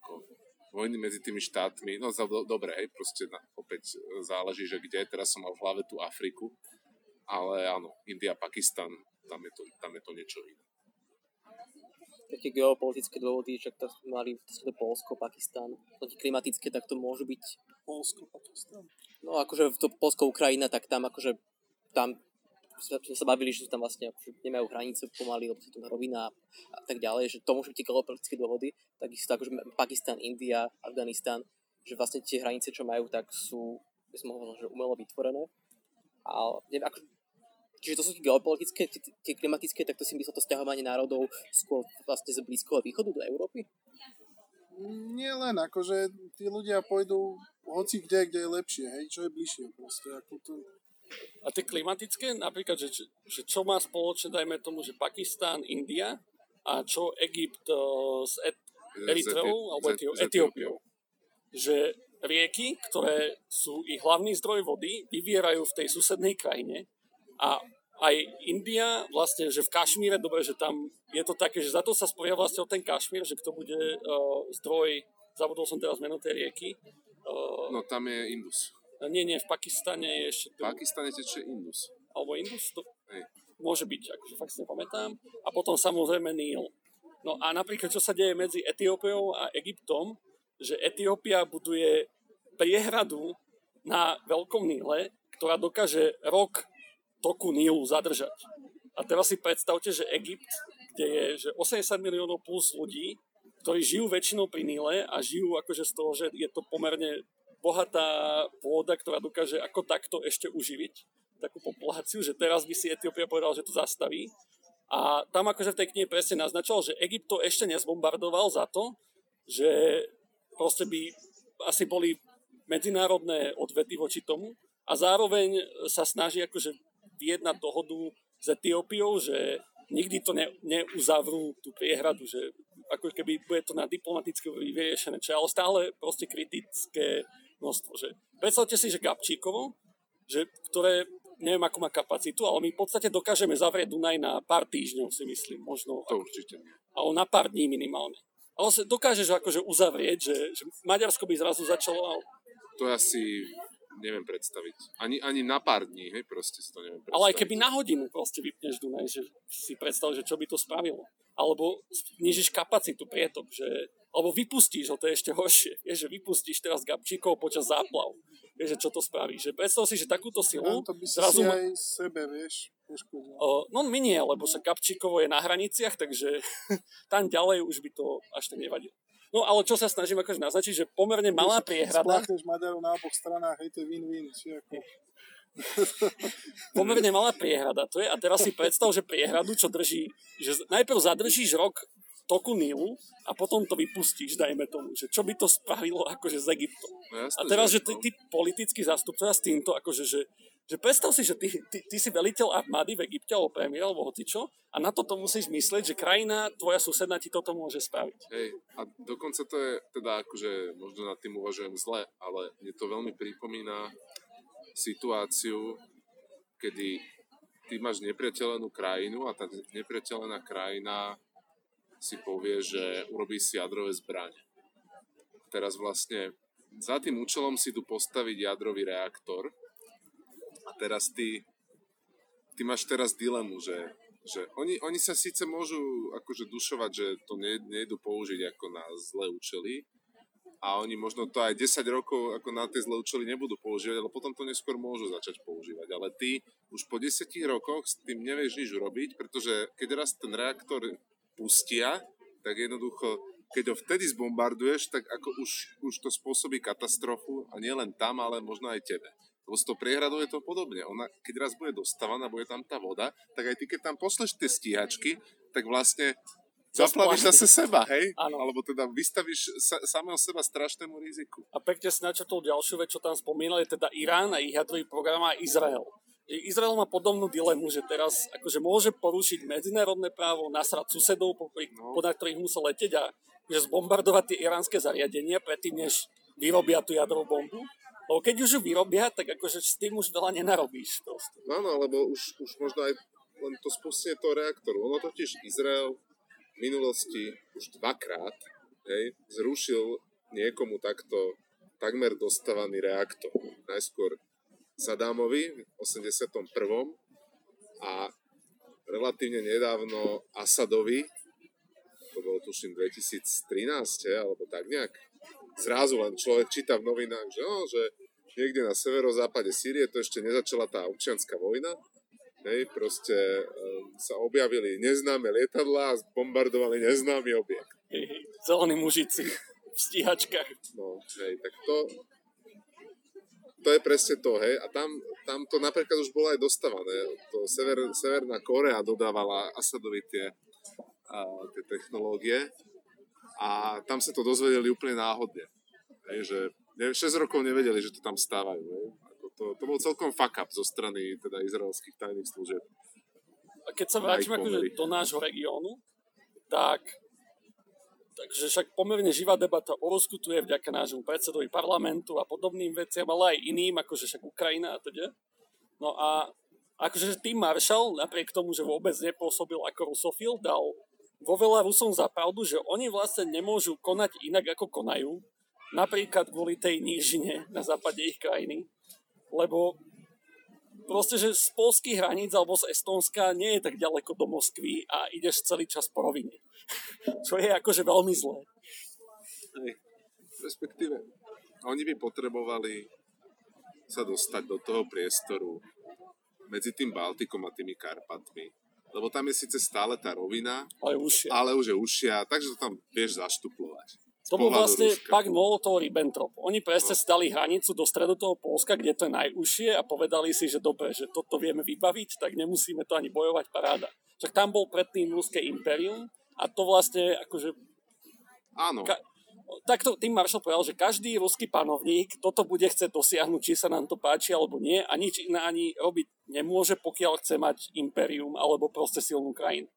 ako, vojny medzi tými štátmi, no do, dobre, hej, proste na, opäť záleží, že kde, teraz som mal v hlave tú Afriku, ale áno, India, Pakistan, tam je to, tam je to niečo iné také geopolitické dôvody, že to mali to Polsko, Pakistan, to klimatické, tak to môžu byť... Polsko, Pakistan? No akože to Polsko, Ukrajina, tak tam akože tam sme sa bavili, že tam vlastne, akože nemajú hranice pomaly, lebo sú tam rovina a tak ďalej, že to môžu byť tie geopolitické dôvody, takisto akože Pakistan, India, Afganistan, že vlastne tie hranice, čo majú, tak sú, by som mohol že umelo vytvorené. A neviem, ako, čiže to sú tie geopolitické, tie, tie klimatické, tak to si myslel to stiahovanie národov skôr vlastne z Blízkoho východu do Európy? Nie len, akože tí ľudia pôjdu hoci kde, kde je lepšie, hej, čo je bližšie proste. Ako to... A tie klimatické, napríklad, že, že čo má spoločné, dajme tomu, že Pakistán, India a čo Egypt uh, s Et- Eritreou alebo Etió- Etiópiou. Že rieky, ktoré sú ich hlavný zdroj vody, vyvierajú v tej susednej krajine a aj India, vlastne, že v Kašmíre, dobre, že tam je to také, že za to sa sporia vlastne o ten Kašmír, že kto bude uh, zdroj, zabudol som teraz meno tej rieky. Uh, No tam je Indus. nie, nie, v Pakistane je ešte... V Pakistane teče Indus. Alebo Indus, to Hej. môže byť, akože fakt si nepamätám. A potom samozrejme Níl. No a napríklad, čo sa deje medzi Etiópiou a Egyptom, že Etiópia buduje priehradu na Veľkom Níle, ktorá dokáže rok toku Nílu zadržať. A teraz si predstavte, že Egypt, kde je že 80 miliónov plus ľudí, ktorí žijú väčšinou pri Níle a žijú akože z toho, že je to pomerne bohatá pôda, ktorá dokáže ako takto ešte uživiť takú populáciu, že teraz by si Etiópia povedal, že to zastaví. A tam akože v tej knihe presne naznačoval, že Egypt to ešte nezbombardoval za to, že proste by asi boli medzinárodné odvety voči tomu a zároveň sa snaží akože vyjednať dohodu s Etiópiou, že nikdy to ne, neuzavrú tú priehradu, že ako keby bude to na diplomatické vyriešené, čo je ale stále proste kritické množstvo. Že predstavte si, že Gabčíkovo, že, ktoré neviem, ako má kapacitu, ale my v podstate dokážeme zavrieť Dunaj na pár týždňov, si myslím, možno. To určite. Ale na pár dní minimálne. Ale sa dokážeš akože uzavrieť, že, že Maďarsko by zrazu začalo To ja si neviem predstaviť. Ani, ani na pár dní, hej, proste si to neviem predstaviť. Ale aj keby na hodinu proste vypneš Dunaj, že si predstav, že čo by to spravilo. Alebo znižíš kapacitu prietok, že... Alebo vypustíš ho, to je ešte horšie. Je, že vypustíš teraz Gabčíkov počas záplav. Vieš, že čo to spraví. Že predstav si, že takúto silu... No, to by si zrazu aj sebe, vieš, poškodil. No my nie, lebo sa Kapčíkovo je na hraniciach, takže tam ďalej už by to až tak nevadilo. No ale čo sa snažím akože naznačiť, že pomerne malá priehrada, Spláchneš Maďarov na oboch stranách, hej, to je win-win. Či ako... pomerne malá priehrada to je a teraz si predstav, že priehradu, čo drží, že najprv zadržíš rok toku Nilu a potom to vypustíš, dajme tomu, že čo by to spravilo akože s Egyptom. No A teraz, že no. tí, tí politickí zástupcovia s týmto, akože, že, že predstav si, že ty, ty, ty si veliteľ armády v Egypte alebo premiér alebo hocičo a na toto musíš myslieť, že krajina tvoja susedná ti toto môže spraviť. Hej, a dokonca to je teda akože, možno nad tým uvažujem zle, ale mne to veľmi pripomína situáciu, kedy ty máš nepriateľenú krajinu a tá nepriateľená krajina si povie, že urobí si jadrové zbranie. Teraz vlastne za tým účelom si tu postaviť jadrový reaktor a teraz ty, ty máš teraz dilemu, že, že oni, oni sa síce môžu akože dušovať, že to ne, nejdu použiť ako na zlé účely a oni možno to aj 10 rokov ako na tie zlé účely nebudú používať, ale potom to neskôr môžu začať používať. Ale ty už po 10 rokoch s tým nevieš nič urobiť, pretože keď raz ten reaktor pustia, tak jednoducho, keď ho vtedy zbombarduješ, tak ako už, už to spôsobí katastrofu a nie len tam, ale možno aj tebe. Lebo s tou priehradou je to podobne. Ona, keď raz bude dostávaná, bude tam tá voda, tak aj ty, keď tam posleš tie stíhačky, tak vlastne zaplavíš zase seba, hej? Áno. Alebo teda vystavíš sa, samého seba strašnému riziku. A pekne si načrtol ďalšiu vec, čo tam je teda Irán a ich jadrový program a Izrael. Izrael má podobnú dilemu, že teraz akože môže porušiť medzinárodné právo, nasrať susedov, No. podľa ktorých musel leteť a že zbombardovať tie iránske zariadenia predtým, než vyrobia tú jadrovú bombu. Lebo keď už ju vyrobia, tak akože s tým už veľa nenarobíš. Proste. No áno, lebo už, už možno aj len to spustenie toho reaktoru. Ono totiž Izrael v minulosti už dvakrát hej, zrušil niekomu takto takmer dostávaný reaktor. Najskôr Sadámovi v 81. a relatívne nedávno Asadovi, to bolo tuším 2013, hej, alebo tak nejak. Zrazu len človek číta v novinách, že, no, že niekde na severozápade Sýrie to ešte nezačala tá občianská vojna Hej, proste um, sa objavili neznáme lietadlá a bombardovali neznámy objekt. Zelení mužici v stíhačkách. No, hej, tak to, to je presne to, hej. A tam, tam to napríklad už bolo aj dostávané. To Sever, Severná Korea dodávala Asadovi tie, a, tie technológie a tam sa to dozvedeli úplne náhodne. Hej, že 6 rokov nevedeli, že to tam stávajú. Hej. Ako to, to bol celkom fuck up zo strany teda izraelských tajných služieb. A keď sa vrátime akože do nášho regiónu, tak Takže však pomerne živá debata o Rusku tu je vďaka nášmu predsedovi parlamentu a podobným veciam, ale aj iným, akože však Ukrajina a teda. No a akože tým Marshall, napriek tomu, že vôbec nepôsobil ako rusofil, dal vo veľa Rusom za pravdu, že oni vlastne nemôžu konať inak, ako konajú, napríklad kvôli tej nížine na západe ich krajiny, lebo proste, že z polských hraníc alebo z Estónska nie je tak ďaleko do Moskvy a ideš celý čas po rovine. Čo je akože veľmi zlé. Respektíve, oni by potrebovali sa dostať do toho priestoru medzi tým Baltikom a tými Karpatmi. Lebo tam je síce stále tá rovina, ale, užšia. ale už je užšia, takže to tam vieš zaštuplovať. To bol vlastne Ruska. pak Molotov-Ribbentrop. Oni presne no. stali hranicu do stredu toho Polska, kde to je najúžšie a povedali si, že dobre, že toto vieme vybaviť, tak nemusíme to ani bojovať, paráda. Však tam bol predtým Ruské imperium a to vlastne akože... Áno. Ka- takto tým Marshall povedal, že každý ruský panovník toto bude chcieť dosiahnuť, či sa nám to páči alebo nie a nič iné ani robiť nemôže, pokiaľ chce mať imperium alebo proste silnú krajinu.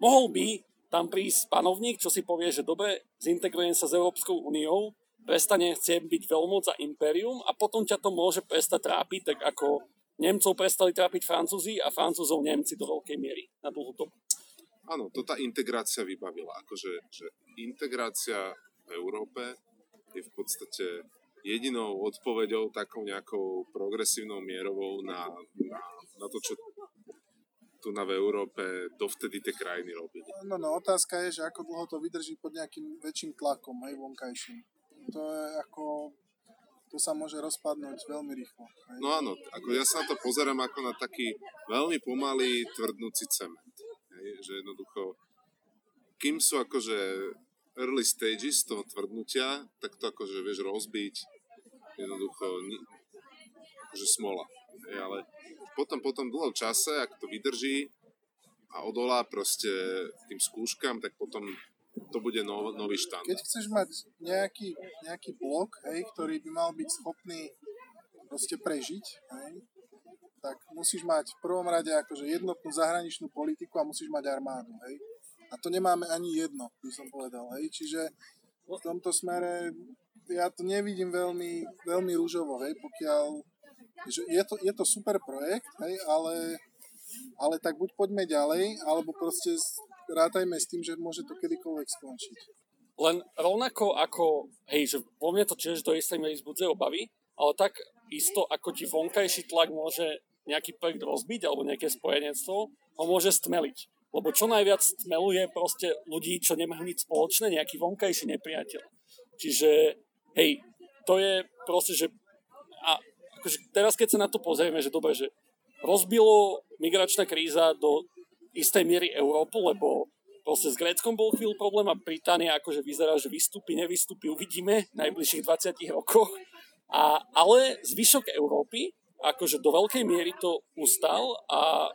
Mohol by tam prísť panovník, čo si povie, že dobre, zintegrujem sa s Európskou úniou, prestane chcieť byť veľmoc a imperium a potom ťa to môže prestať trápiť, tak ako Nemcov prestali trápiť Francúzi a Francúzov Nemci do veľkej miery na dlhú dobu. Áno, to tá integrácia vybavila. Akože, že integrácia v Európe je v podstate jedinou odpoveďou takou nejakou progresívnou mierovou na, na, na to, čo tu na v Európe dovtedy tie krajiny robili. No, no, otázka je, že ako dlho to vydrží pod nejakým väčším tlakom, aj vonkajším. To je ako, to sa môže rozpadnúť veľmi rýchlo. Hej. No áno, ako ja sa na to pozerám ako na taký veľmi pomalý tvrdnúci cement. Hej, že jednoducho, kým sú akože early stages toho tvrdnutia, tak to akože vieš rozbiť jednoducho akože smola. Hej, ale potom, potom dlhom čase, ak to vydrží a odolá proste tým skúškam, tak potom to bude nov, nový štandard. Keď chceš mať nejaký, nejaký blok, hej, ktorý by mal byť schopný proste prežiť, hej, tak musíš mať v prvom rade akože jednotnú zahraničnú politiku a musíš mať armádu, hej. A to nemáme ani jedno, by som povedal, hej. Čiže v tomto smere ja to nevidím veľmi, veľmi rúžovo, hej, pokiaľ že je, to, je to super projekt, hej, ale, ale tak buď poďme ďalej, alebo proste rátajme s tým, že môže to kedykoľvek skončiť. Len rovnako ako, hej, že vo mne to tiež do istej miery zbudze obavy, ale tak isto ako ti vonkajší tlak môže nejaký projekt rozbiť alebo nejaké spojenectvo, ho môže stmeliť. Lebo čo najviac stmeluje proste ľudí, čo nemajú nič spoločné, nejaký vonkajší nepriateľ. Čiže, hej, to je proste, že a akože teraz keď sa na to pozrieme, že dobre, že rozbilo migračná kríza do istej miery Európu, lebo proste s Gréckom bol chvíľu problém a Británia akože vyzerá, že vystúpi, nevystúpi, uvidíme v najbližších 20 rokoch. A, ale zvyšok Európy akože do veľkej miery to ustal a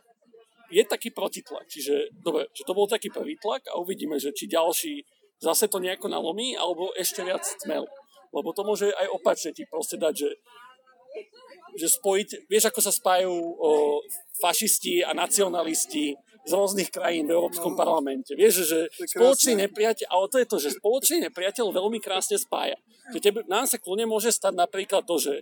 je taký protitlak. Čiže, dobre, že to bol taký prvý tlak a uvidíme, že či ďalší zase to nejako nalomí, alebo ešte viac tmel. Lebo to môže aj opačne ti proste dať, že, že spojiť, vieš, ako sa spájajú o, fašisti a nacionalisti z rôznych krajín v Európskom no, parlamente. Vieš, že spoločný nepriateľ, ale to je to, že spoločný nepriateľ veľmi krásne spája. Že tebe, nám sa kľudne môže stať napríklad to, že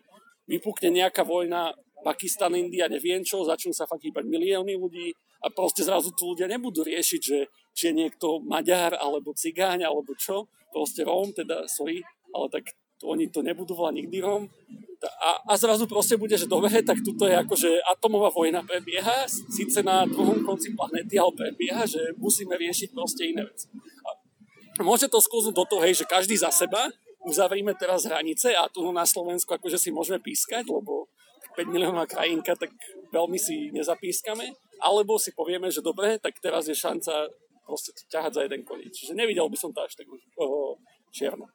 vypukne nejaká vojna, Pakistan, India, neviem čo, začnú sa fakt hýbať milióny ľudí a proste zrazu tu ľudia nebudú riešiť, že či je niekto Maďar alebo Cigáň alebo čo, proste Róm, teda sorry, ale tak to, oni to nebudú volať nikdy Róm. A, a zrazu proste bude, že dobre, tak tuto je akože atomová vojna prebieha, síce na druhom konci planety, ale prebieha, že musíme riešiť proste iné veci. A môže to skúsiť do toho, hej, že každý za seba, uzavrime teraz hranice a tu na Slovensku akože si môžeme pískať, lebo 5 miliónová krajinka, tak veľmi si nezapískame. alebo si povieme, že dobre, tak teraz je šanca proste ťahať za jeden koniec. Čiže nevidel by som to až tak uh, čierno.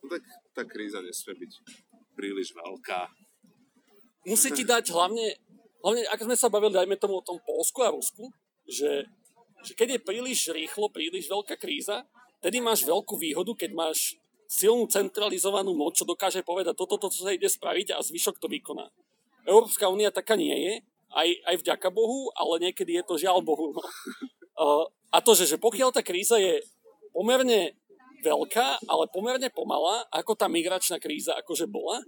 No tak tá kríza nesmie byť príliš veľká. Musí ti dať hlavne, hlavne ak sme sa bavili, dajme tomu o tom Polsku a Rusku, že, že keď je príliš rýchlo, príliš veľká kríza, tedy máš veľkú výhodu, keď máš silnú centralizovanú moc, čo dokáže povedať toto, to, čo sa ide spraviť a zvyšok to vykoná. Európska únia taká nie je, aj, aj vďaka Bohu, ale niekedy je to žiaľ Bohu. No. Uh, a to, že, že pokiaľ tá kríza je pomerne veľká, ale pomerne pomalá, ako tá migračná kríza akože bola,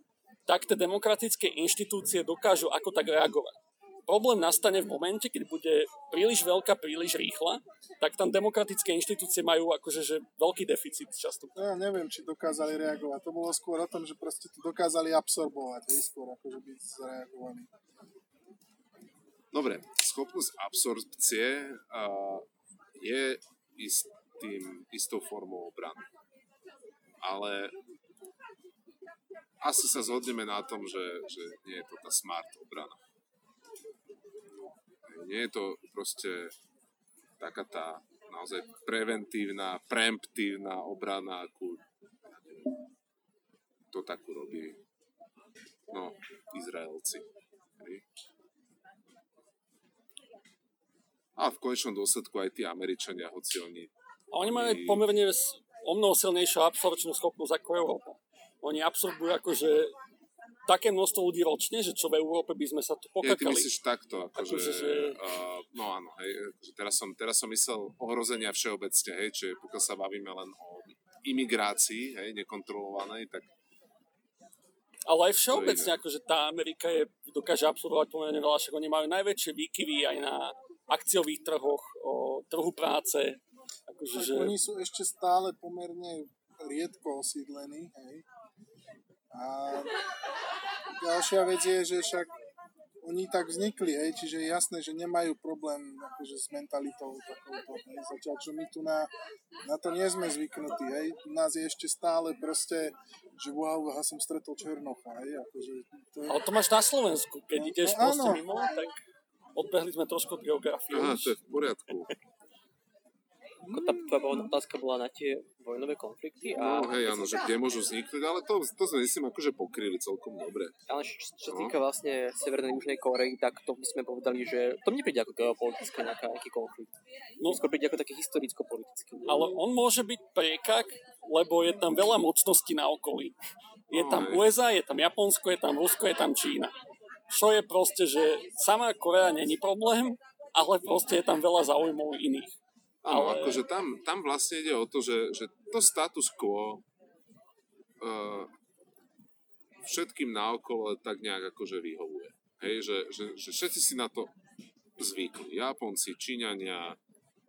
tak tie demokratické inštitúcie dokážu ako tak reagovať problém nastane v momente, keď bude príliš veľká, príliš rýchla, tak tam demokratické inštitúcie majú akože že veľký deficit často. No, ja neviem, či dokázali reagovať. To bolo skôr o tom, že proste to dokázali absorbovať, hej, skôr akože byť zareagovaní. Dobre, schopnosť absorpcie uh, je istým, istou formou obrany. Ale asi sa zhodneme na tom, že, že nie je to tá smart obrana. Nie je to proste taká tá naozaj preventívna, preemptívna obrana, akú to takú robí no, Izraelci. A v konečnom dôsledku aj tí Američania, hoci oni... A oni majú pomerne o mnoho silnejšiu absorpčnú schopnosť ako Európa. Oni absorbujú akože také množstvo ľudí ročne, že čo v Európe by sme sa tu pokakali. Ja, ty myslíš takto, akože, akože že... uh, no áno, hej, že teraz som, teraz som myslel ohrozenia všeobecne, hej, čiže pokiaľ sa bavíme len o imigrácii, hej, nekontrolovanej, tak ale aj všeobecne, akože tá Amerika je, dokáže absorbovať pomerne veľa, však oni majú najväčšie výkyvy aj na akciových trhoch, o trhu práce. Akože, že... Oni sú ešte stále pomerne riedko osídlení, hej. A ďalšia vec je, že však oni tak vznikli, hej, čiže je jasné, že nemajú problém akože s mentalitou takouto, hej, zatiaľ čo my tu na, na to nie sme zvyknutí, hej, u nás je ešte stále proste, že wow, ja som stretol Černocha, hej, akože to je... Ale to máš na Slovensku, keď no, ideš no, proste mimo, tak odbehli sme trošku od geografie. Aha, to je v poriadku. Ako tá tvoja otázka bola na tie vojnové konflikty. A no hej, áno, že kde môžu vzniknúť, ale to, to sme myslím akože pokryli celkom dobre. Ale čo, čo no. týka vlastne Severnej Južnej Korei, tak to by sme povedali, že to nepríde ako geopolitická nejaká, nejaký konflikt. No, skôr príde ako taký historicko-politický. Ale on môže byť priekak, lebo je tam veľa mocností na okolí. Je no, tam hej. USA, je tam Japonsko, je tam Rusko, je tam Čína. Čo je proste, že sama Korea není problém, ale proste je tam veľa záujmov iných. Áno, ale... akože tam, tam vlastne ide o to, že, že to status quo uh, všetkým naokolo tak nejak akože vyhovuje. Hej, že, že, že všetci si na to zvykli. Japonci, Číňania,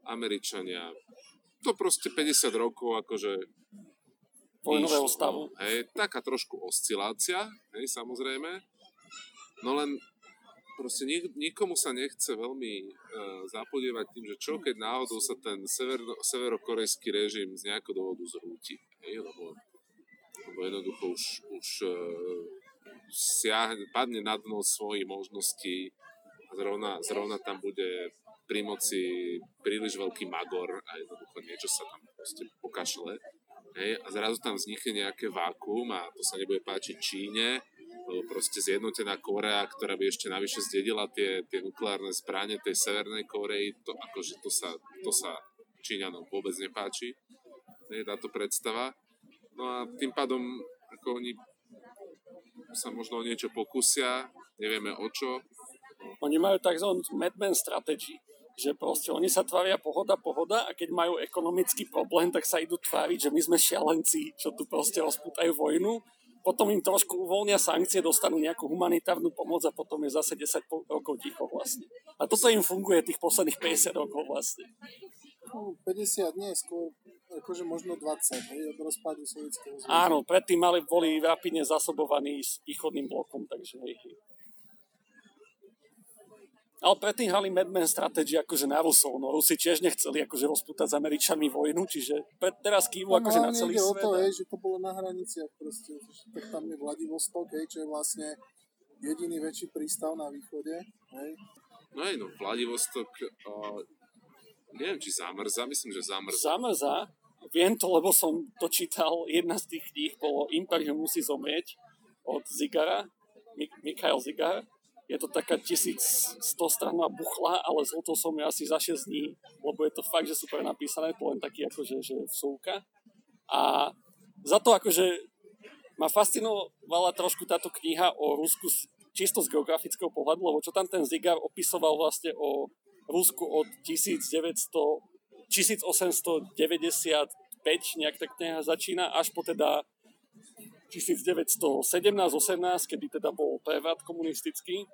Američania. To proste 50 rokov akože vojnového stavu. Hej, taká trošku oscilácia, hej, samozrejme. No len proste nik, nikomu sa nechce veľmi uh, zapodievať tým, že čo keď náhodou sa ten sever, severokorejský režim z nejakého dôvodu zrúti. Hej, lebo, lebo jednoducho už, už uh, siahne, padne na dno svojich možností a zrovna, zrovna tam bude pri moci príliš veľký magor a jednoducho niečo sa tam proste pokašle. Hej, a zrazu tam vznikne nejaké vákuum a to sa nebude páčiť Číne proste zjednotená Korea, ktorá by ešte navyše zdedila tie, tie nukleárne zbranie tej Severnej Korei, to, akože to sa, to sa Číňanom vôbec nepáči. Nie je táto predstava. No a tým pádom ako oni sa možno o niečo pokusia, nevieme o čo. Oni majú tzv. Madman strategy, že proste oni sa tvária pohoda, pohoda a keď majú ekonomický problém, tak sa idú tváriť, že my sme šialenci, čo tu proste rozputajú vojnu potom im trošku uvoľnia sankcie, dostanú nejakú humanitárnu pomoc a potom je zase 10 rokov ticho vlastne. A toto im funguje tých posledných 50 rokov vlastne. 50 nie, skôr akože možno 20, hej, od rozpadu sovietského zväzu. Áno, predtým mali, boli rapidne zasobovaní s východným blokom, takže hej, hej. Ale predtým hrali Mad Men strategy akože na Rusov. No Rusi tiež nechceli akože rozputať s Američanmi vojnu, čiže teraz kývu no, akože na celý ide svet. to, hej, že to bolo na hraniciach proste. Tak tam je Vladivostok, hej, čo je vlastne jediný väčší prístav na východe. Hej. No aj no, Vladivostok, uh, neviem, či zamrza, myslím, že zamrza. Zamrza, viem to, lebo som to čítal, jedna z tých kníh bolo Imperium musí zomrieť od Zigara, Mik- Mikhail Zigar. Je to taká 1100 stranová buchla, ale zhltol som ju asi za 6 dní, lebo je to fakt, že super napísané, to len taký akože že vsúka. A za to akože ma fascinovala trošku táto kniha o Rusku čisto z geografického pohľadu, lebo čo tam ten Zigar opisoval vlastne o Rusku od 1900, 1895, nejak tak kniha začína, až po teda 1917-18, kedy teda bol prevrat komunistický,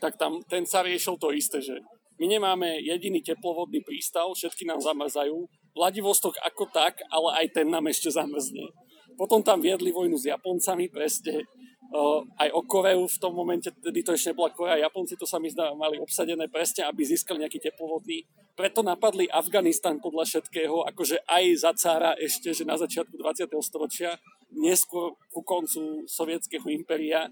tak tam ten sa riešil to isté, že my nemáme jediný teplovodný prístav, všetky nám zamrzajú, Vladivostok ako tak, ale aj ten nám ešte zamrzne. Potom tam viedli vojnu s Japoncami, presne uh, aj o Koreu v tom momente, tedy to ešte nebola Korea, Japonci to sa mi zdá, mali obsadené presne, aby získali nejaký teplovodný. Preto napadli Afganistan podľa všetkého, akože aj za cára ešte, že na začiatku 20. storočia, neskôr ku koncu sovietského impéria,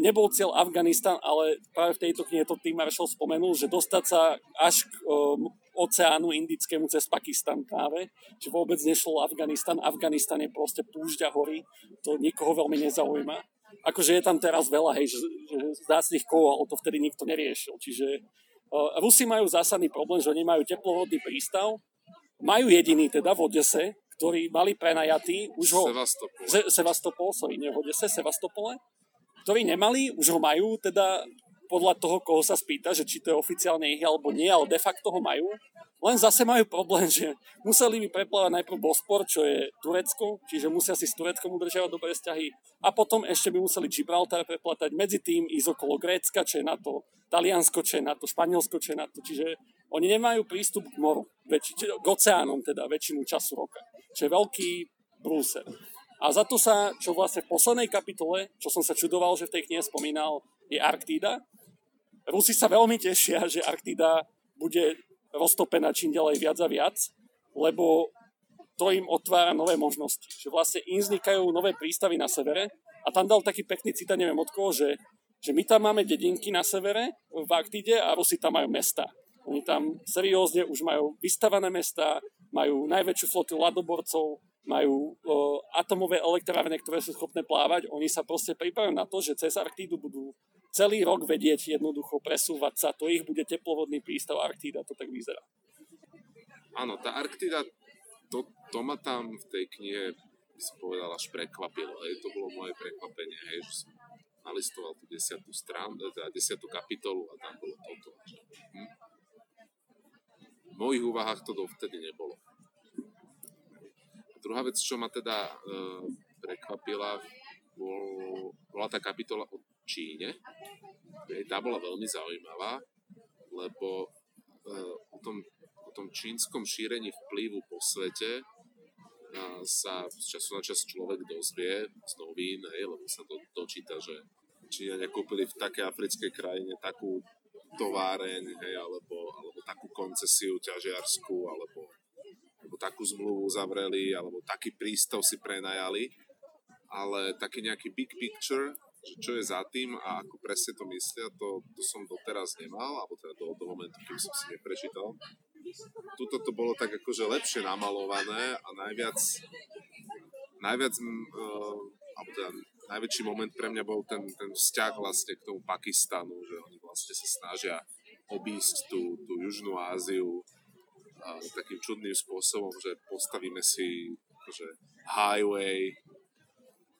nebol cieľ Afganistan, ale práve v tejto knihe to Tim Marshall spomenul, že dostať sa až k um, oceánu Indickému cez Pakistan práve, že vôbec nešlo Afganistan. Afganistan je proste púšťa hory, to nikoho veľmi nezaujíma akože je tam teraz veľa, hej, že, že zácných kovov, ale to vtedy nikto neriešil. Čiže uh, Rusi majú zásadný problém, že oni majú teplovodný prístav, majú jediný teda v Odese, ktorý mali prenajatý, už ho... Sevastopol. Se, Sevastopol, sorry, nie v Odese, Sevastopole, ktorí nemali, už ho majú, teda podľa toho, koho sa spýta, že či to je oficiálne ich alebo nie, ale de facto ho majú. Len zase majú problém, že museli by preplávať najprv Bospor, čo je Turecko, čiže musia si s Tureckom udržiavať dobré vzťahy a potom ešte by museli Gibraltar preplatať, medzi tým ísť okolo Grécka, čo je na to, Taliansko, čo je na to, Španielsko, čo je na to, čiže oni nemajú prístup k moru, väč- k oceánom teda väčšinu času roka, čo je veľký brúser. A za to sa, čo vlastne v poslednej kapitole, čo som sa čudoval, že v tej knihe spomínal, je Arktída. Rusi sa veľmi tešia, že Arktída bude roztopená čím ďalej viac a viac, lebo to im otvára nové možnosti. Že vlastne im vznikajú nové prístavy na severe a tam dal taký pekný cita, neviem od koho, že, že my tam máme dedinky na severe v Arktíde a Rusi tam majú mesta. Oni tam seriózne už majú vystavané mesta, majú najväčšiu flotu ladoborcov, majú o, atomové elektrárne, ktoré sú schopné plávať. Oni sa proste pripravujú na to, že cez Arktídu budú celý rok vedieť jednoducho presúvať sa. To ich bude teplovodný prístav Arktída, to tak vyzerá. Áno, tá Arktida, to, to ma tam v tej knihe, by som povedal, až prekvapilo. Hej. To bolo moje prekvapenie, hej, že som nalistoval tú desiatú stranu, teda desiatú kapitolu a tam bolo toto. Hm. V mojich úvahách to dovtedy nebolo. Druhá vec, čo ma teda e, prekvapila, bol, bola tá kapitola o Číne. Tá bola veľmi zaujímavá, lebo uh, o, tom, o tom čínskom šírení vplyvu po svete uh, sa z času na čas človek dozvie z novín, hej, lebo sa to dočíta, že Číňania kúpili v takej africkej krajine takú továreň, hej, alebo, alebo takú koncesiu ťažiarsku, alebo, alebo takú zmluvu zavreli, alebo taký prístav si prenajali. Ale taký nejaký big picture že čo je za tým a ako presne to myslia, to, to som doteraz nemal, alebo teda do, do momentu, kým som si neprečítal. Tuto to bolo tak akože lepšie namalované a najviac, najviac, uh, alebo teda najväčší moment pre mňa bol ten, ten vzťah vlastne k tomu Pakistanu, že oni vlastne sa snažia obísť tú, tú Južnú Áziu uh, takým čudným spôsobom, že postavíme si akože highway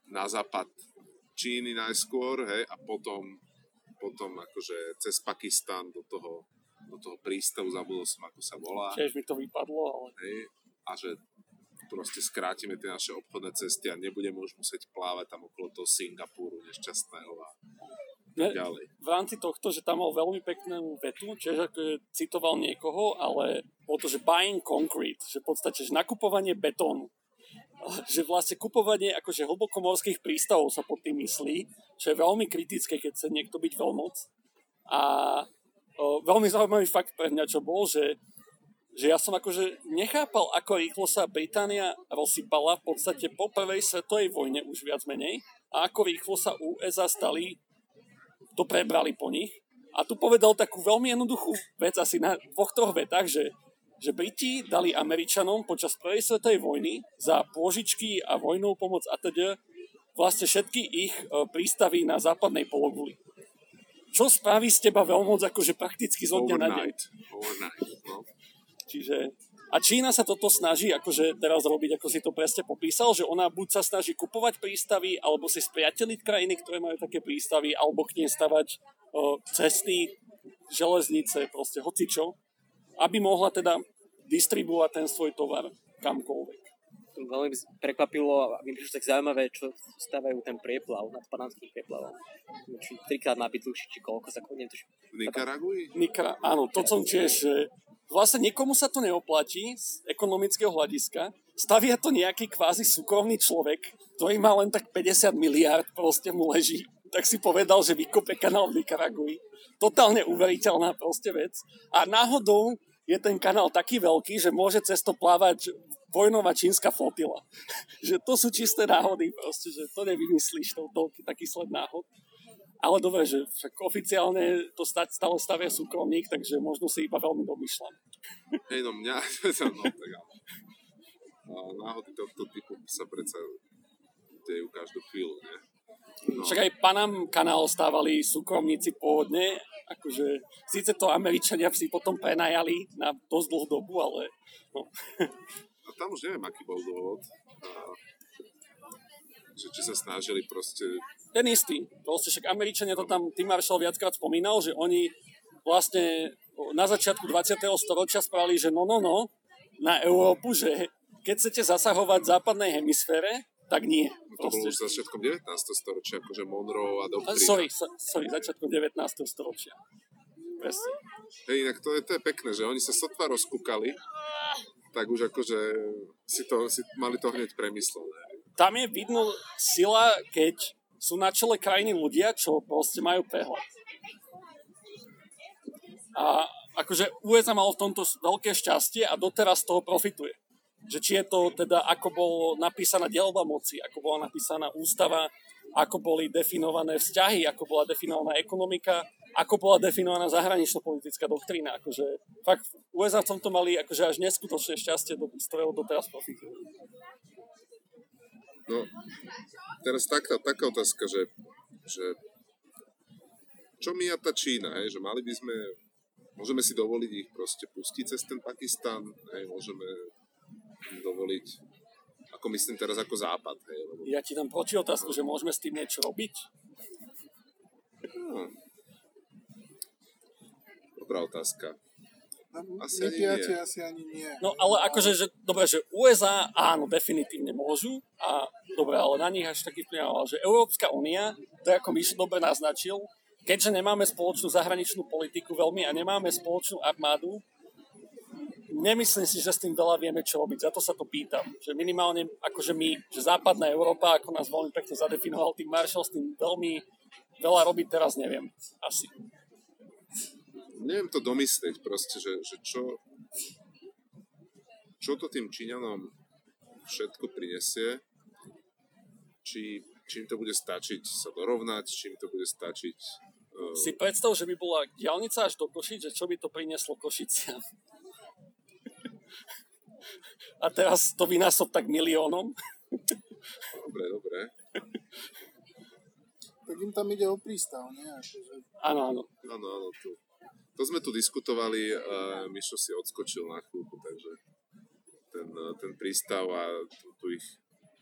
na západ Číny najskôr, hej, a potom, potom akože cez Pakistan do toho, do toho prístavu, zabudol som, ako sa volá. Tiež mi to vypadlo, ale... Hej, a že proste skrátime tie naše obchodné cesty a nebudeme už musieť plávať tam okolo toho Singapuru nešťastného a ne, ďalej. V rámci tohto, že tam mal veľmi peknú vetu, čiže ako citoval niekoho, ale bolo to, že buying concrete, že v podstate, že nakupovanie betónu že vlastne kupovanie akože hlbokomorských prístavov sa pod tým myslí, čo je veľmi kritické, keď chce niekto byť veľmoc. A o, veľmi zaujímavý fakt pre mňa, čo bol, že, že ja som akože nechápal, ako rýchlo sa Británia rozsypala v podstate po prvej svetovej vojne už viac menej a ako rýchlo sa USA stali, to prebrali po nich A tu povedal takú veľmi jednoduchú vec, asi na dvoch, troch vetách, že, že Briti dali Američanom počas prvej svetovej vojny za pôžičky a vojnovú pomoc a teda vlastne všetky ich e, prístavy na západnej pologuli. Čo spraví z teba veľmoc akože prakticky zo dňa na deň. Overnight, no. Čiže a Čína sa toto snaží akože teraz robiť, ako si to presne popísal, že ona buď sa snaží kupovať prístavy, alebo si spriateliť krajiny, ktoré majú také prístavy, alebo k nej stavať o, cesty, železnice, proste hocičo, aby mohla teda distribuovať ten svoj tovar kamkoľvek. Veľmi by prekvapilo a mi prišlo tak zaujímavé, čo stavajú ten prieplav nad panamským prieplavom. Či trikrát nabitúši, či koľko, za neviem, to, V Nikaragui? Nikra, áno, to som tiež, vlastne nikomu sa to neoplatí z ekonomického hľadiska. Stavia to nejaký kvázi súkromný človek, ktorý má len tak 50 miliard, proste mu leží. Tak si povedal, že vykope kanál v Nikaragui. Totálne uveriteľná proste vec. A náhodou je ten kanál taký veľký, že môže cez to plávať vojnová čínska flotila. že to sú čisté náhody proste, že to nevymyslíš, to, to taký sled náhod. Ale dobre, že však oficiálne to stále stavia súkromník, takže možno si iba veľmi domýšľam. Hej, no mňa, no tak áno. Náhody tohto typu sa predsa dejú každú chvíľu, nie? No, Však aj Panam kanál stávali súkromníci pôvodne, akože síce to Američania si potom prenajali na dosť dlhú dobu, ale no. a tam už neviem, aký bol dôvod. A, že či sa snažili proste... ten istý. Proste však Američania to tam Tim Marshall viackrát spomínal, že oni vlastne na začiatku 20. storočia spravili, že no, no, no, na Európu, že keď chcete zasahovať v západnej hemisfére, tak nie. To bolo už začiatkom 19. storočia, akože Monroe a A doktrína. Sorry, so- sorry, začiatkom 19. storočia. Presne. Hej, inak to je, to je pekné, že oni sa sotva rozkúkali, tak už akože si, to, si mali to hneď premyslené. Tam je vidno sila, keď sú na čele krajiny ľudia, čo proste majú prehľad. A akože USA malo v tomto veľké šťastie a doteraz z toho profituje. Že či je to teda, ako bolo napísaná dielba moci, ako bola napísaná ústava, ako boli definované vzťahy, ako bola definovaná ekonomika, ako bola definovaná zahranično-politická doktrína. Akože fakt USA v tomto mali akože až neskutočné šťastie, do, z ktorého doteraz profitujú. No, teraz taká, taká otázka, že, že čo my a tá Čína, hej, že mali by sme, môžeme si dovoliť ich proste pustiť cez ten Pakistan, hej, môžeme dovoliť, ako myslím teraz ako západ, hej, lebo Ja ti dám proti otázku, že môžeme s tým niečo robiť? no, dobrá otázka. No, Asi my ani piati nie. asi ani nie. No ale akože, že, dobre, že USA áno, definitívne môžu a dobre, ale na nich až taký vplyv, ale že Európska únia, to ako Mišo dobre naznačil, keďže nemáme spoločnú zahraničnú politiku veľmi a nemáme spoločnú armádu, nemyslím si, že s tým veľa vieme, čo robiť. Za to sa to pýtam. Že minimálne, akože my, že západná Európa, ako nás veľmi pekne zadefinoval tým Marshall, s tým veľmi veľa robiť teraz neviem. Asi. Neviem to domyslieť proste, že, že čo, čo to tým Číňanom všetko prinesie, či, či im to bude stačiť sa dorovnať, či im to bude stačiť uh, Si predstav, že by bola diálnica až do Košic, že čo by to prinieslo Košiciam. A teraz to vynásob tak miliónom. Dobre, dobre. Tak im tam ide o prístav, nie? Akože, Áno, áno. Áno, áno, tu. To sme tu diskutovali, uh, Mišo si odskočil na chvíľku, takže ten, uh, ten prístav a tú, tú ich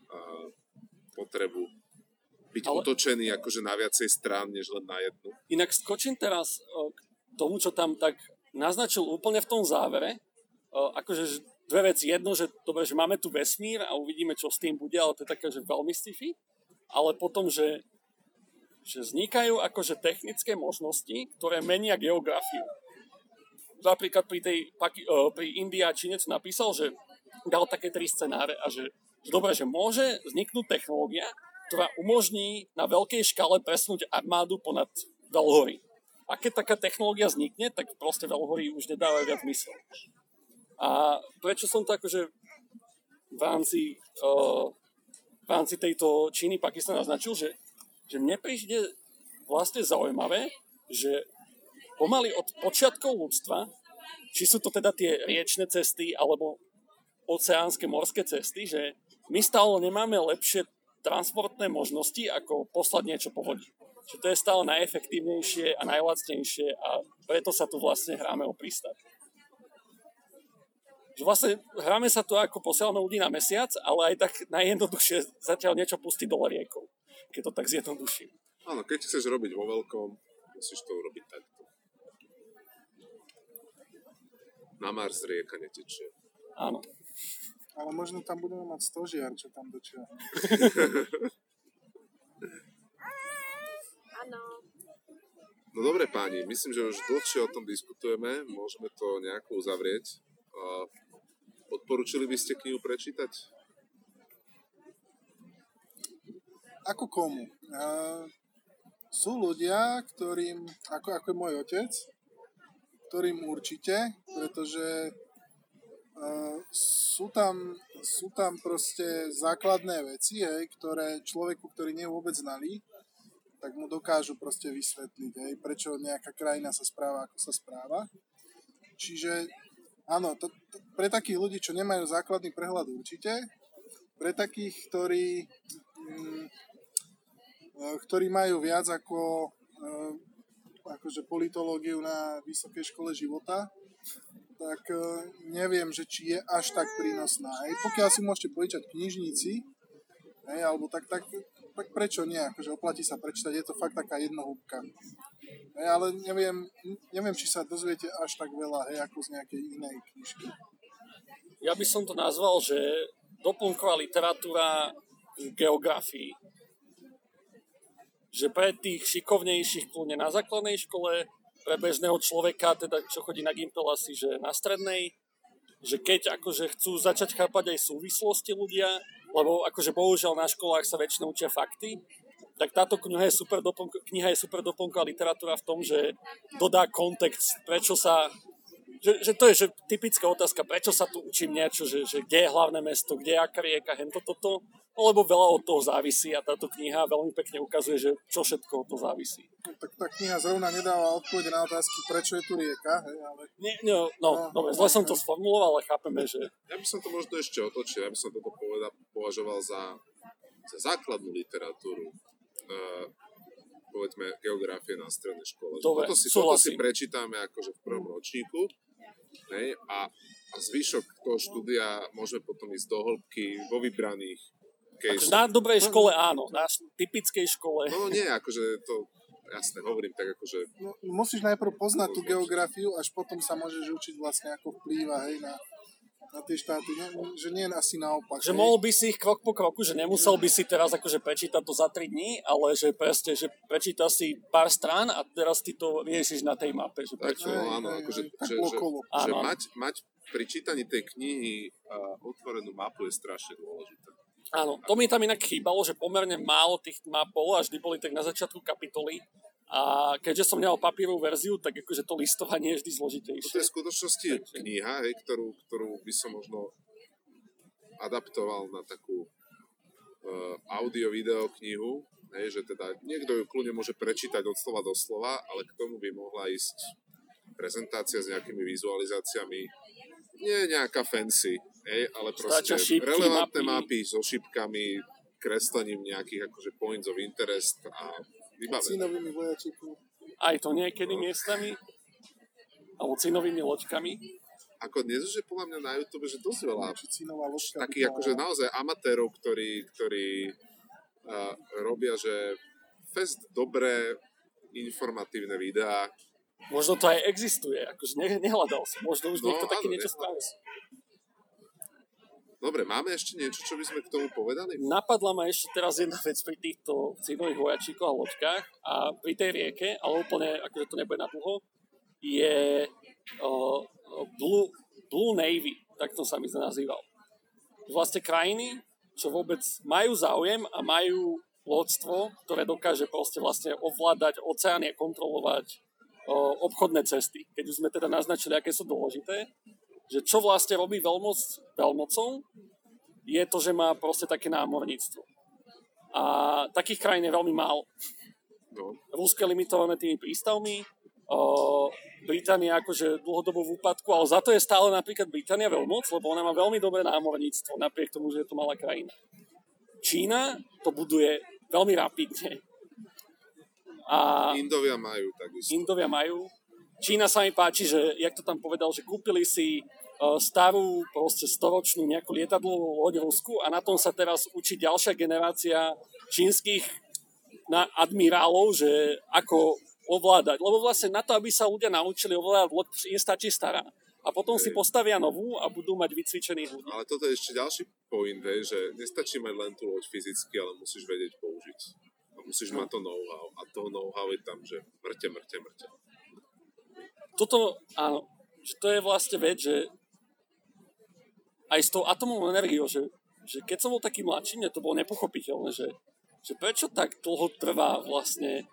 uh, potrebu byť Ale- otočený akože na viacej strán, než len na jednu. Inak skočím teraz k tomu, čo tam tak naznačil úplne v tom závere. Akože že dve veci. Jedno, že dobre, že máme tu vesmír a uvidíme, čo s tým bude, ale to je také, že veľmi sci-fi. Ale potom, že že vznikajú akože technické možnosti, ktoré menia geografiu. Napríklad pri, tej, eh, pri to napísal, že dal také tri scenáre a že, že dobre, že môže vzniknúť technológia, ktorá umožní na veľkej škále presnúť armádu ponad veľhory. A keď taká technológia vznikne, tak proste veľhory už nedávajú viac mysel. A prečo som to akože v rámci, uh, v rámci tejto Číny Pakistan naznačil, že že mne príde vlastne zaujímavé, že pomaly od počiatkov ľudstva, či sú to teda tie riečne cesty alebo oceánske morské cesty, že my stále nemáme lepšie transportné možnosti, ako poslať niečo po vodi. Že to je stále najefektívnejšie a najlacnejšie a preto sa tu vlastne hráme o prístav. Že vlastne hráme sa tu ako posielame ľudí na mesiac, ale aj tak najjednoduchšie zatiaľ niečo pustiť do riekov, keď to tak zjednoduším. Áno, keď chceš robiť vo veľkom, musíš to urobiť takto. Na Mars rieka netečie. Áno. Ale možno tam budeme mať stožiar, čo tam dočiahne. Áno. No dobre páni, myslím, že už dlhšie o tom diskutujeme, môžeme to nejako uzavrieť. Odporúčili by ste knihu prečítať? Ako komu? Uh, sú ľudia, ktorým, ako, ako je môj otec, ktorým určite, pretože uh, sú, tam, sú tam proste základné veci, hej, ktoré človeku, ktorý nie vôbec znalý, tak mu dokážu proste vysvetliť, hej, prečo nejaká krajina sa správa, ako sa správa. Čiže áno, to, to, pre takých ľudí, čo nemajú základný prehľad určite, pre takých, ktorí, mm, ktorí majú viac ako eh, akože politológiu na Vysokej škole života, tak eh, neviem, že či je až tak prínosná. Hej. Pokiaľ si môžete požičať knižníci, hej, alebo tak, tak, tak prečo nie? Akože oplatí sa prečítať, je to fakt taká jednohúbka. Hej, ale neviem, neviem, či sa dozviete až tak veľa, hej, ako z nejakej inej knižky. Ja by som to nazval, že doplnková literatúra v geografii. Že pre tých šikovnejších kľudne na základnej škole, pre bežného človeka, teda čo chodí na Gimpel asi, že na strednej, že keď akože chcú začať chápať aj súvislosti ľudia, lebo akože bohužiaľ na školách sa väčšinou učia fakty, tak táto kniha je super, doplnko, kniha je super doplnková literatúra v tom, že dodá kontext, prečo sa že, že to je že typická otázka, prečo sa tu učím niečo, že, že kde je hlavné mesto, kde je aká rieka, hento toto, no, lebo veľa od toho závisí a táto kniha veľmi pekne ukazuje, že čo všetko od toho závisí. No, tak tá kniha zrovna nedáva odpovede na otázky, prečo je tu rieka, hej, ale... Nie, no, no, no, dobre, zle som to sformuloval, ale chápeme, že... Ja by som to možno ešte otočil, ja by som toto poveda, považoval za, za základnú literatúru. Uh, povedzme geografie na strednej škole. Dobre, toto, si, toto si prečítame akože v prvom ročníku hej, a, a zvyšok toho štúdia môžeme potom ísť do hĺbky vo vybraných Akože caseoch. na dobrej škole áno, na typickej škole. No nie, akože to jasne hovorím tak akože No, musíš najprv poznať tú geografiu, až potom sa môžeš učiť vlastne ako vplýva hej, na, na tie štáty. Nie, že nie asi naopak. Že mohol by si ich krok po kroku, že nemusel by si teraz akože prečítať to za 3 dní, ale že presne, že prečíta si pár strán a teraz ty to riešiš na tej mape. Že Tak, prečo? no, áno, hej, akože, tak že, že, okolo. že Áno. mať, mať pri čítaní tej knihy uh, otvorenú mapu je strašne dôležité. Áno, to mi tam inak chýbalo, že pomerne málo tých map bolo a vždy boli tak na začiatku kapitoly. A keďže som nemal papierovú verziu, tak akože to listovanie je vždy zložitejšie. je v skutočnosti kniha, hej, ktorú, ktorú by som možno adaptoval na takú uh, audio-video knihu, hej, že teda niekto ju kľudne môže prečítať od slova do slova, ale k tomu by mohla ísť prezentácia s nejakými vizualizáciami. Nie nejaká fancy, hej, ale proste šípky, relevantné mapy. mapy so šípkami, kreslením nejakých akože points of interest a vybavené. Cínovými vojačíkmi. Aj to niekedy miestami, alebo cinovými loďkami. Ako dnes už je podľa mňa na YouTube, že dosť veľa takých akože naozaj amatérov, ktorí, ktorí uh, robia, že fest dobré informatívne videá. Možno to aj existuje, akože ne, nehľadal som. Možno už No, niekto také niečo spravil. Dobre, máme ešte niečo, čo by sme k tomu povedali? Napadla ma ešte teraz jedna vec pri týchto cinových vojačíkoch a loďkách a pri tej rieke, ale úplne, akože to nebude na dlho, je uh, Blue, Blue Navy, tak to sa mi nazýval. Vlastne krajiny, čo vôbec majú záujem a majú lodstvo, ktoré dokáže proste vlastne ovládať oceány a kontrolovať uh, obchodné cesty. Keď už sme teda naznačili, aké sú dôležité, že čo vlastne robí veľmoc veľmocou, je to, že má proste také námorníctvo. A takých krajín je veľmi málo. No, Rusko je limitované tými prístavmi, Británia akože dlhodobo v úpadku, ale za to je stále napríklad Británia veľmoc, lebo ona má veľmi dobré námorníctvo, napriek tomu, že je to malá krajina. Čína to buduje veľmi rapidne. A Indovia majú takisto. Indovia majú. Čína sa mi páči, že, jak to tam povedal, že kúpili si uh, starú, proste storočnú nejakú lietadlovú loď Rusku a na tom sa teraz učí ďalšia generácia čínskych na admirálov, že ako ovládať. Lebo vlastne na to, aby sa ľudia naučili ovládať loď, im stačí stará. A potom si postavia novú a budú mať vycvičených ľudí. Ale toto je ešte ďalší point, hej, že nestačí mať len tú loď fyzicky, ale musíš vedieť použiť. A musíš mať to know-how. A to know-how je tam, že mŕte, mŕte, mŕte. Toto, áno, že to je vlastne vec, že aj s tou atomovou energiou, že, že keď som bol taký mladší, mne to bolo nepochopiteľné, že, že prečo tak dlho trvá vlastne,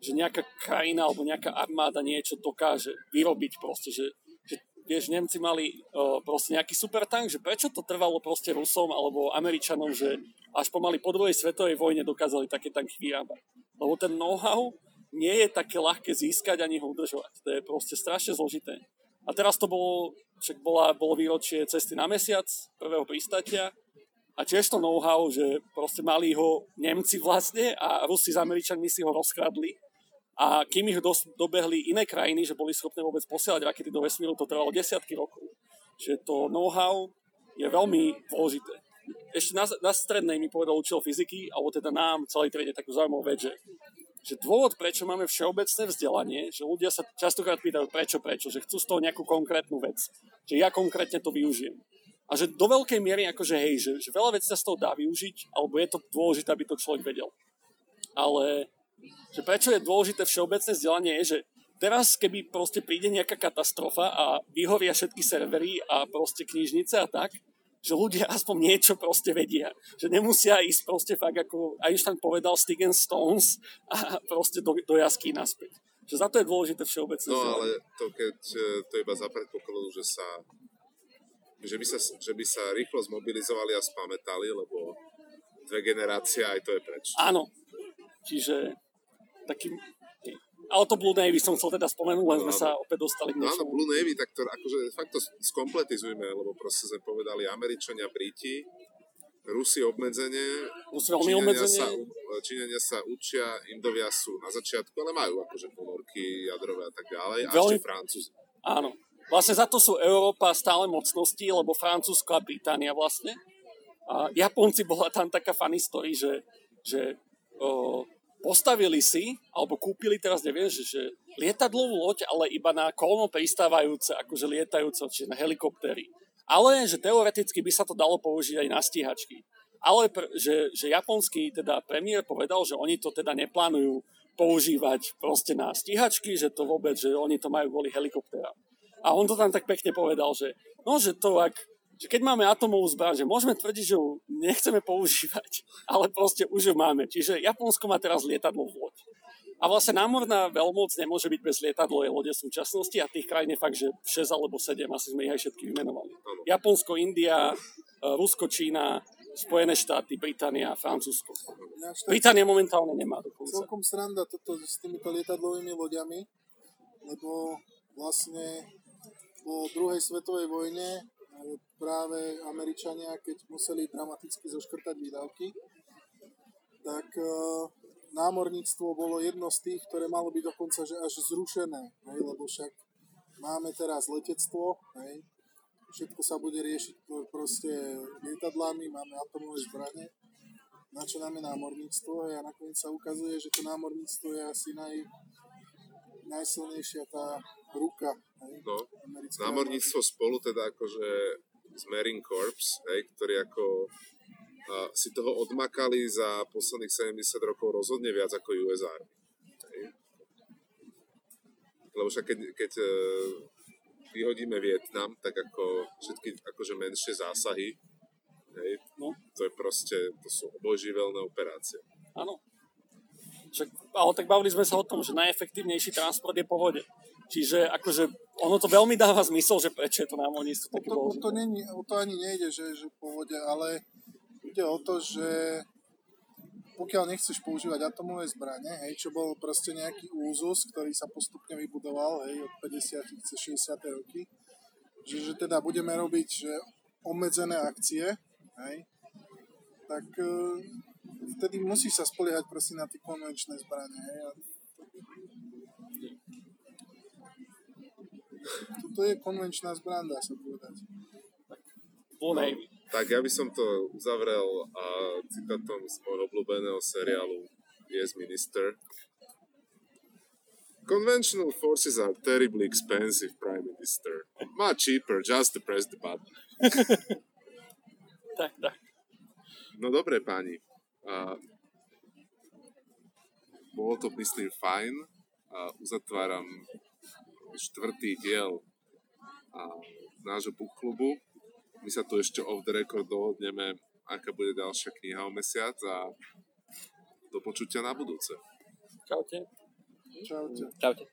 že nejaká krajina alebo nejaká armáda niečo dokáže vyrobiť proste, že, že vieš, Nemci mali uh, proste nejaký super tank, že prečo to trvalo proste Rusom alebo Američanom, že až pomaly po druhej svetovej vojne dokázali také tanky vyrábať. Lebo ten know-how nie je také ľahké získať ani ho udržovať. To je proste strašne zložité. A teraz to bolo, však bola, bolo výročie cesty na mesiac, prvého pristatia a tiež to know-how, že proste mali ho Nemci vlastne a Rusi s Američanmi si ho rozkradli. A kým ich dos- dobehli iné krajiny, že boli schopné vôbec posielať rakety do vesmíru, to trvalo desiatky rokov. Že to know-how je veľmi dôležité. Ešte na, na strednej mi povedal učil fyziky, alebo teda nám celej triede takú zaujímavú vec, že že dôvod, prečo máme všeobecné vzdelanie, že ľudia sa častokrát pýtajú prečo, prečo, že chcú z toho nejakú konkrétnu vec, že ja konkrétne to využijem. A že do veľkej miery akože hej, že, že veľa vecí sa z toho dá využiť, alebo je to dôležité, aby to človek vedel. Ale že prečo je dôležité všeobecné vzdelanie je, že teraz keby proste príde nejaká katastrofa a vyhoria všetky servery a proste knižnice a tak, že ľudia aspoň niečo proste vedia. Že nemusia ísť proste fakt, ako Einstein povedal, stick and stones a proste do, do jasky naspäť. Že za to je dôležité všeobecné. No ale to keď to iba za predpokladu, že sa že by sa, že by sa rýchlo zmobilizovali a spamätali, lebo dve generácie aj to je preč. Áno. Čiže taký ale to Blue Navy som chcel teda spomenúť, len sme sa opäť dostali k niečomu. Áno, Blue Navy, tak to akože fakt to skompletizujme, lebo proste sme povedali Američania, Briti, Rusi obmedzenie, Rusi veľmi obmedzenie. Sa, Číňania sa učia, Indovia sú na začiatku, ale majú akože ponorky jadrové a tak ďalej, a veľmi... ešte Francúzi. Áno. Vlastne za to sú Európa stále mocnosti, lebo Francúzsko a Británia vlastne. A Japonci bola tam taká funny story, že, že o, postavili si, alebo kúpili teraz, neviem, že, že lietadlovú loď, ale iba na kolmo pristávajúce, akože lietajúce, čiže na helikoptery. Ale že teoreticky by sa to dalo použiť aj na stíhačky. Ale pr- že, že japonský teda premiér povedal, že oni to teda neplánujú používať proste na stíhačky, že to vôbec, že oni to majú kvôli helikopterám. A on to tam tak pekne povedal, že no, že to ak že keď máme atomovú zbraň, že môžeme tvrdiť, že ju nechceme používať, ale proste už ju máme. Čiže Japonsko má teraz lietadlovú loď. A vlastne námorná veľmoc nemôže byť bez lietadlovej lode v súčasnosti a tých krajín je fakt, že 6 alebo 7, asi sme ich aj všetky vymenovali. Japonsko, India, e, Rusko, Čína, Spojené štáty, Británia, Francúzsko. Británia momentálne nemá dokonca. Celkom sranda toto s týmito lietadlovými loďami, lebo vlastne po druhej svetovej vojne práve Američania, keď museli dramaticky zoškrtať výdavky, tak e, námorníctvo bolo jedno z tých, ktoré malo byť dokonca že až zrušené, hej, lebo však máme teraz letectvo, hej, všetko sa bude riešiť proste lietadlami, máme atomové zbranie, na čo nám je námorníctvo hej, a nakoniec sa ukazuje, že to námorníctvo je asi naj, najsilnejšia tá ruka. Hej, no, námorníctvo spolu teda akože z Marine Corps, hej, ktorí ako a, si toho odmakali za posledných 70 rokov rozhodne viac ako US Army. Hej. Lebo však keď, keď e, vyhodíme Vietnam, tak ako všetky akože menšie zásahy, hej, no. to je proste, to sú obojživelné operácie. Áno. Však, ale tak bavili sme sa o tom, že najefektívnejší transport je po vode. Čiže akože ono to veľmi dáva zmysel, že prečo je to námorníctvo také to, to, není, o to ani nejde, že, že po vode, ale ide o to, že pokiaľ nechceš používať atomové zbranie, hej, čo bol proste nejaký úzus, ktorý sa postupne vybudoval hej, od 50 cez 60. roky, že, že teda budeme robiť že obmedzené akcie, hej, tak e, vtedy musí sa spoliehať proste na tie konvenčné zbranie. Hej, a toto je konvenčná zbraň, dá sa povedať. Navy. Tak ja by som to uzavrel a citátom z môjho obľúbeného seriálu Yes Minister. Conventional forces are terribly expensive, Prime Minister. Much cheaper just to press the button. Tak, tak. No dobre, páni. A bolo to, myslím, fajn. A uzatváram štvrtý diel a nášho book klubu. My sa tu ešte off the record dohodneme, aká bude ďalšia kniha o mesiac a do počutia na budúce. Čaute. Čaute. Čaute.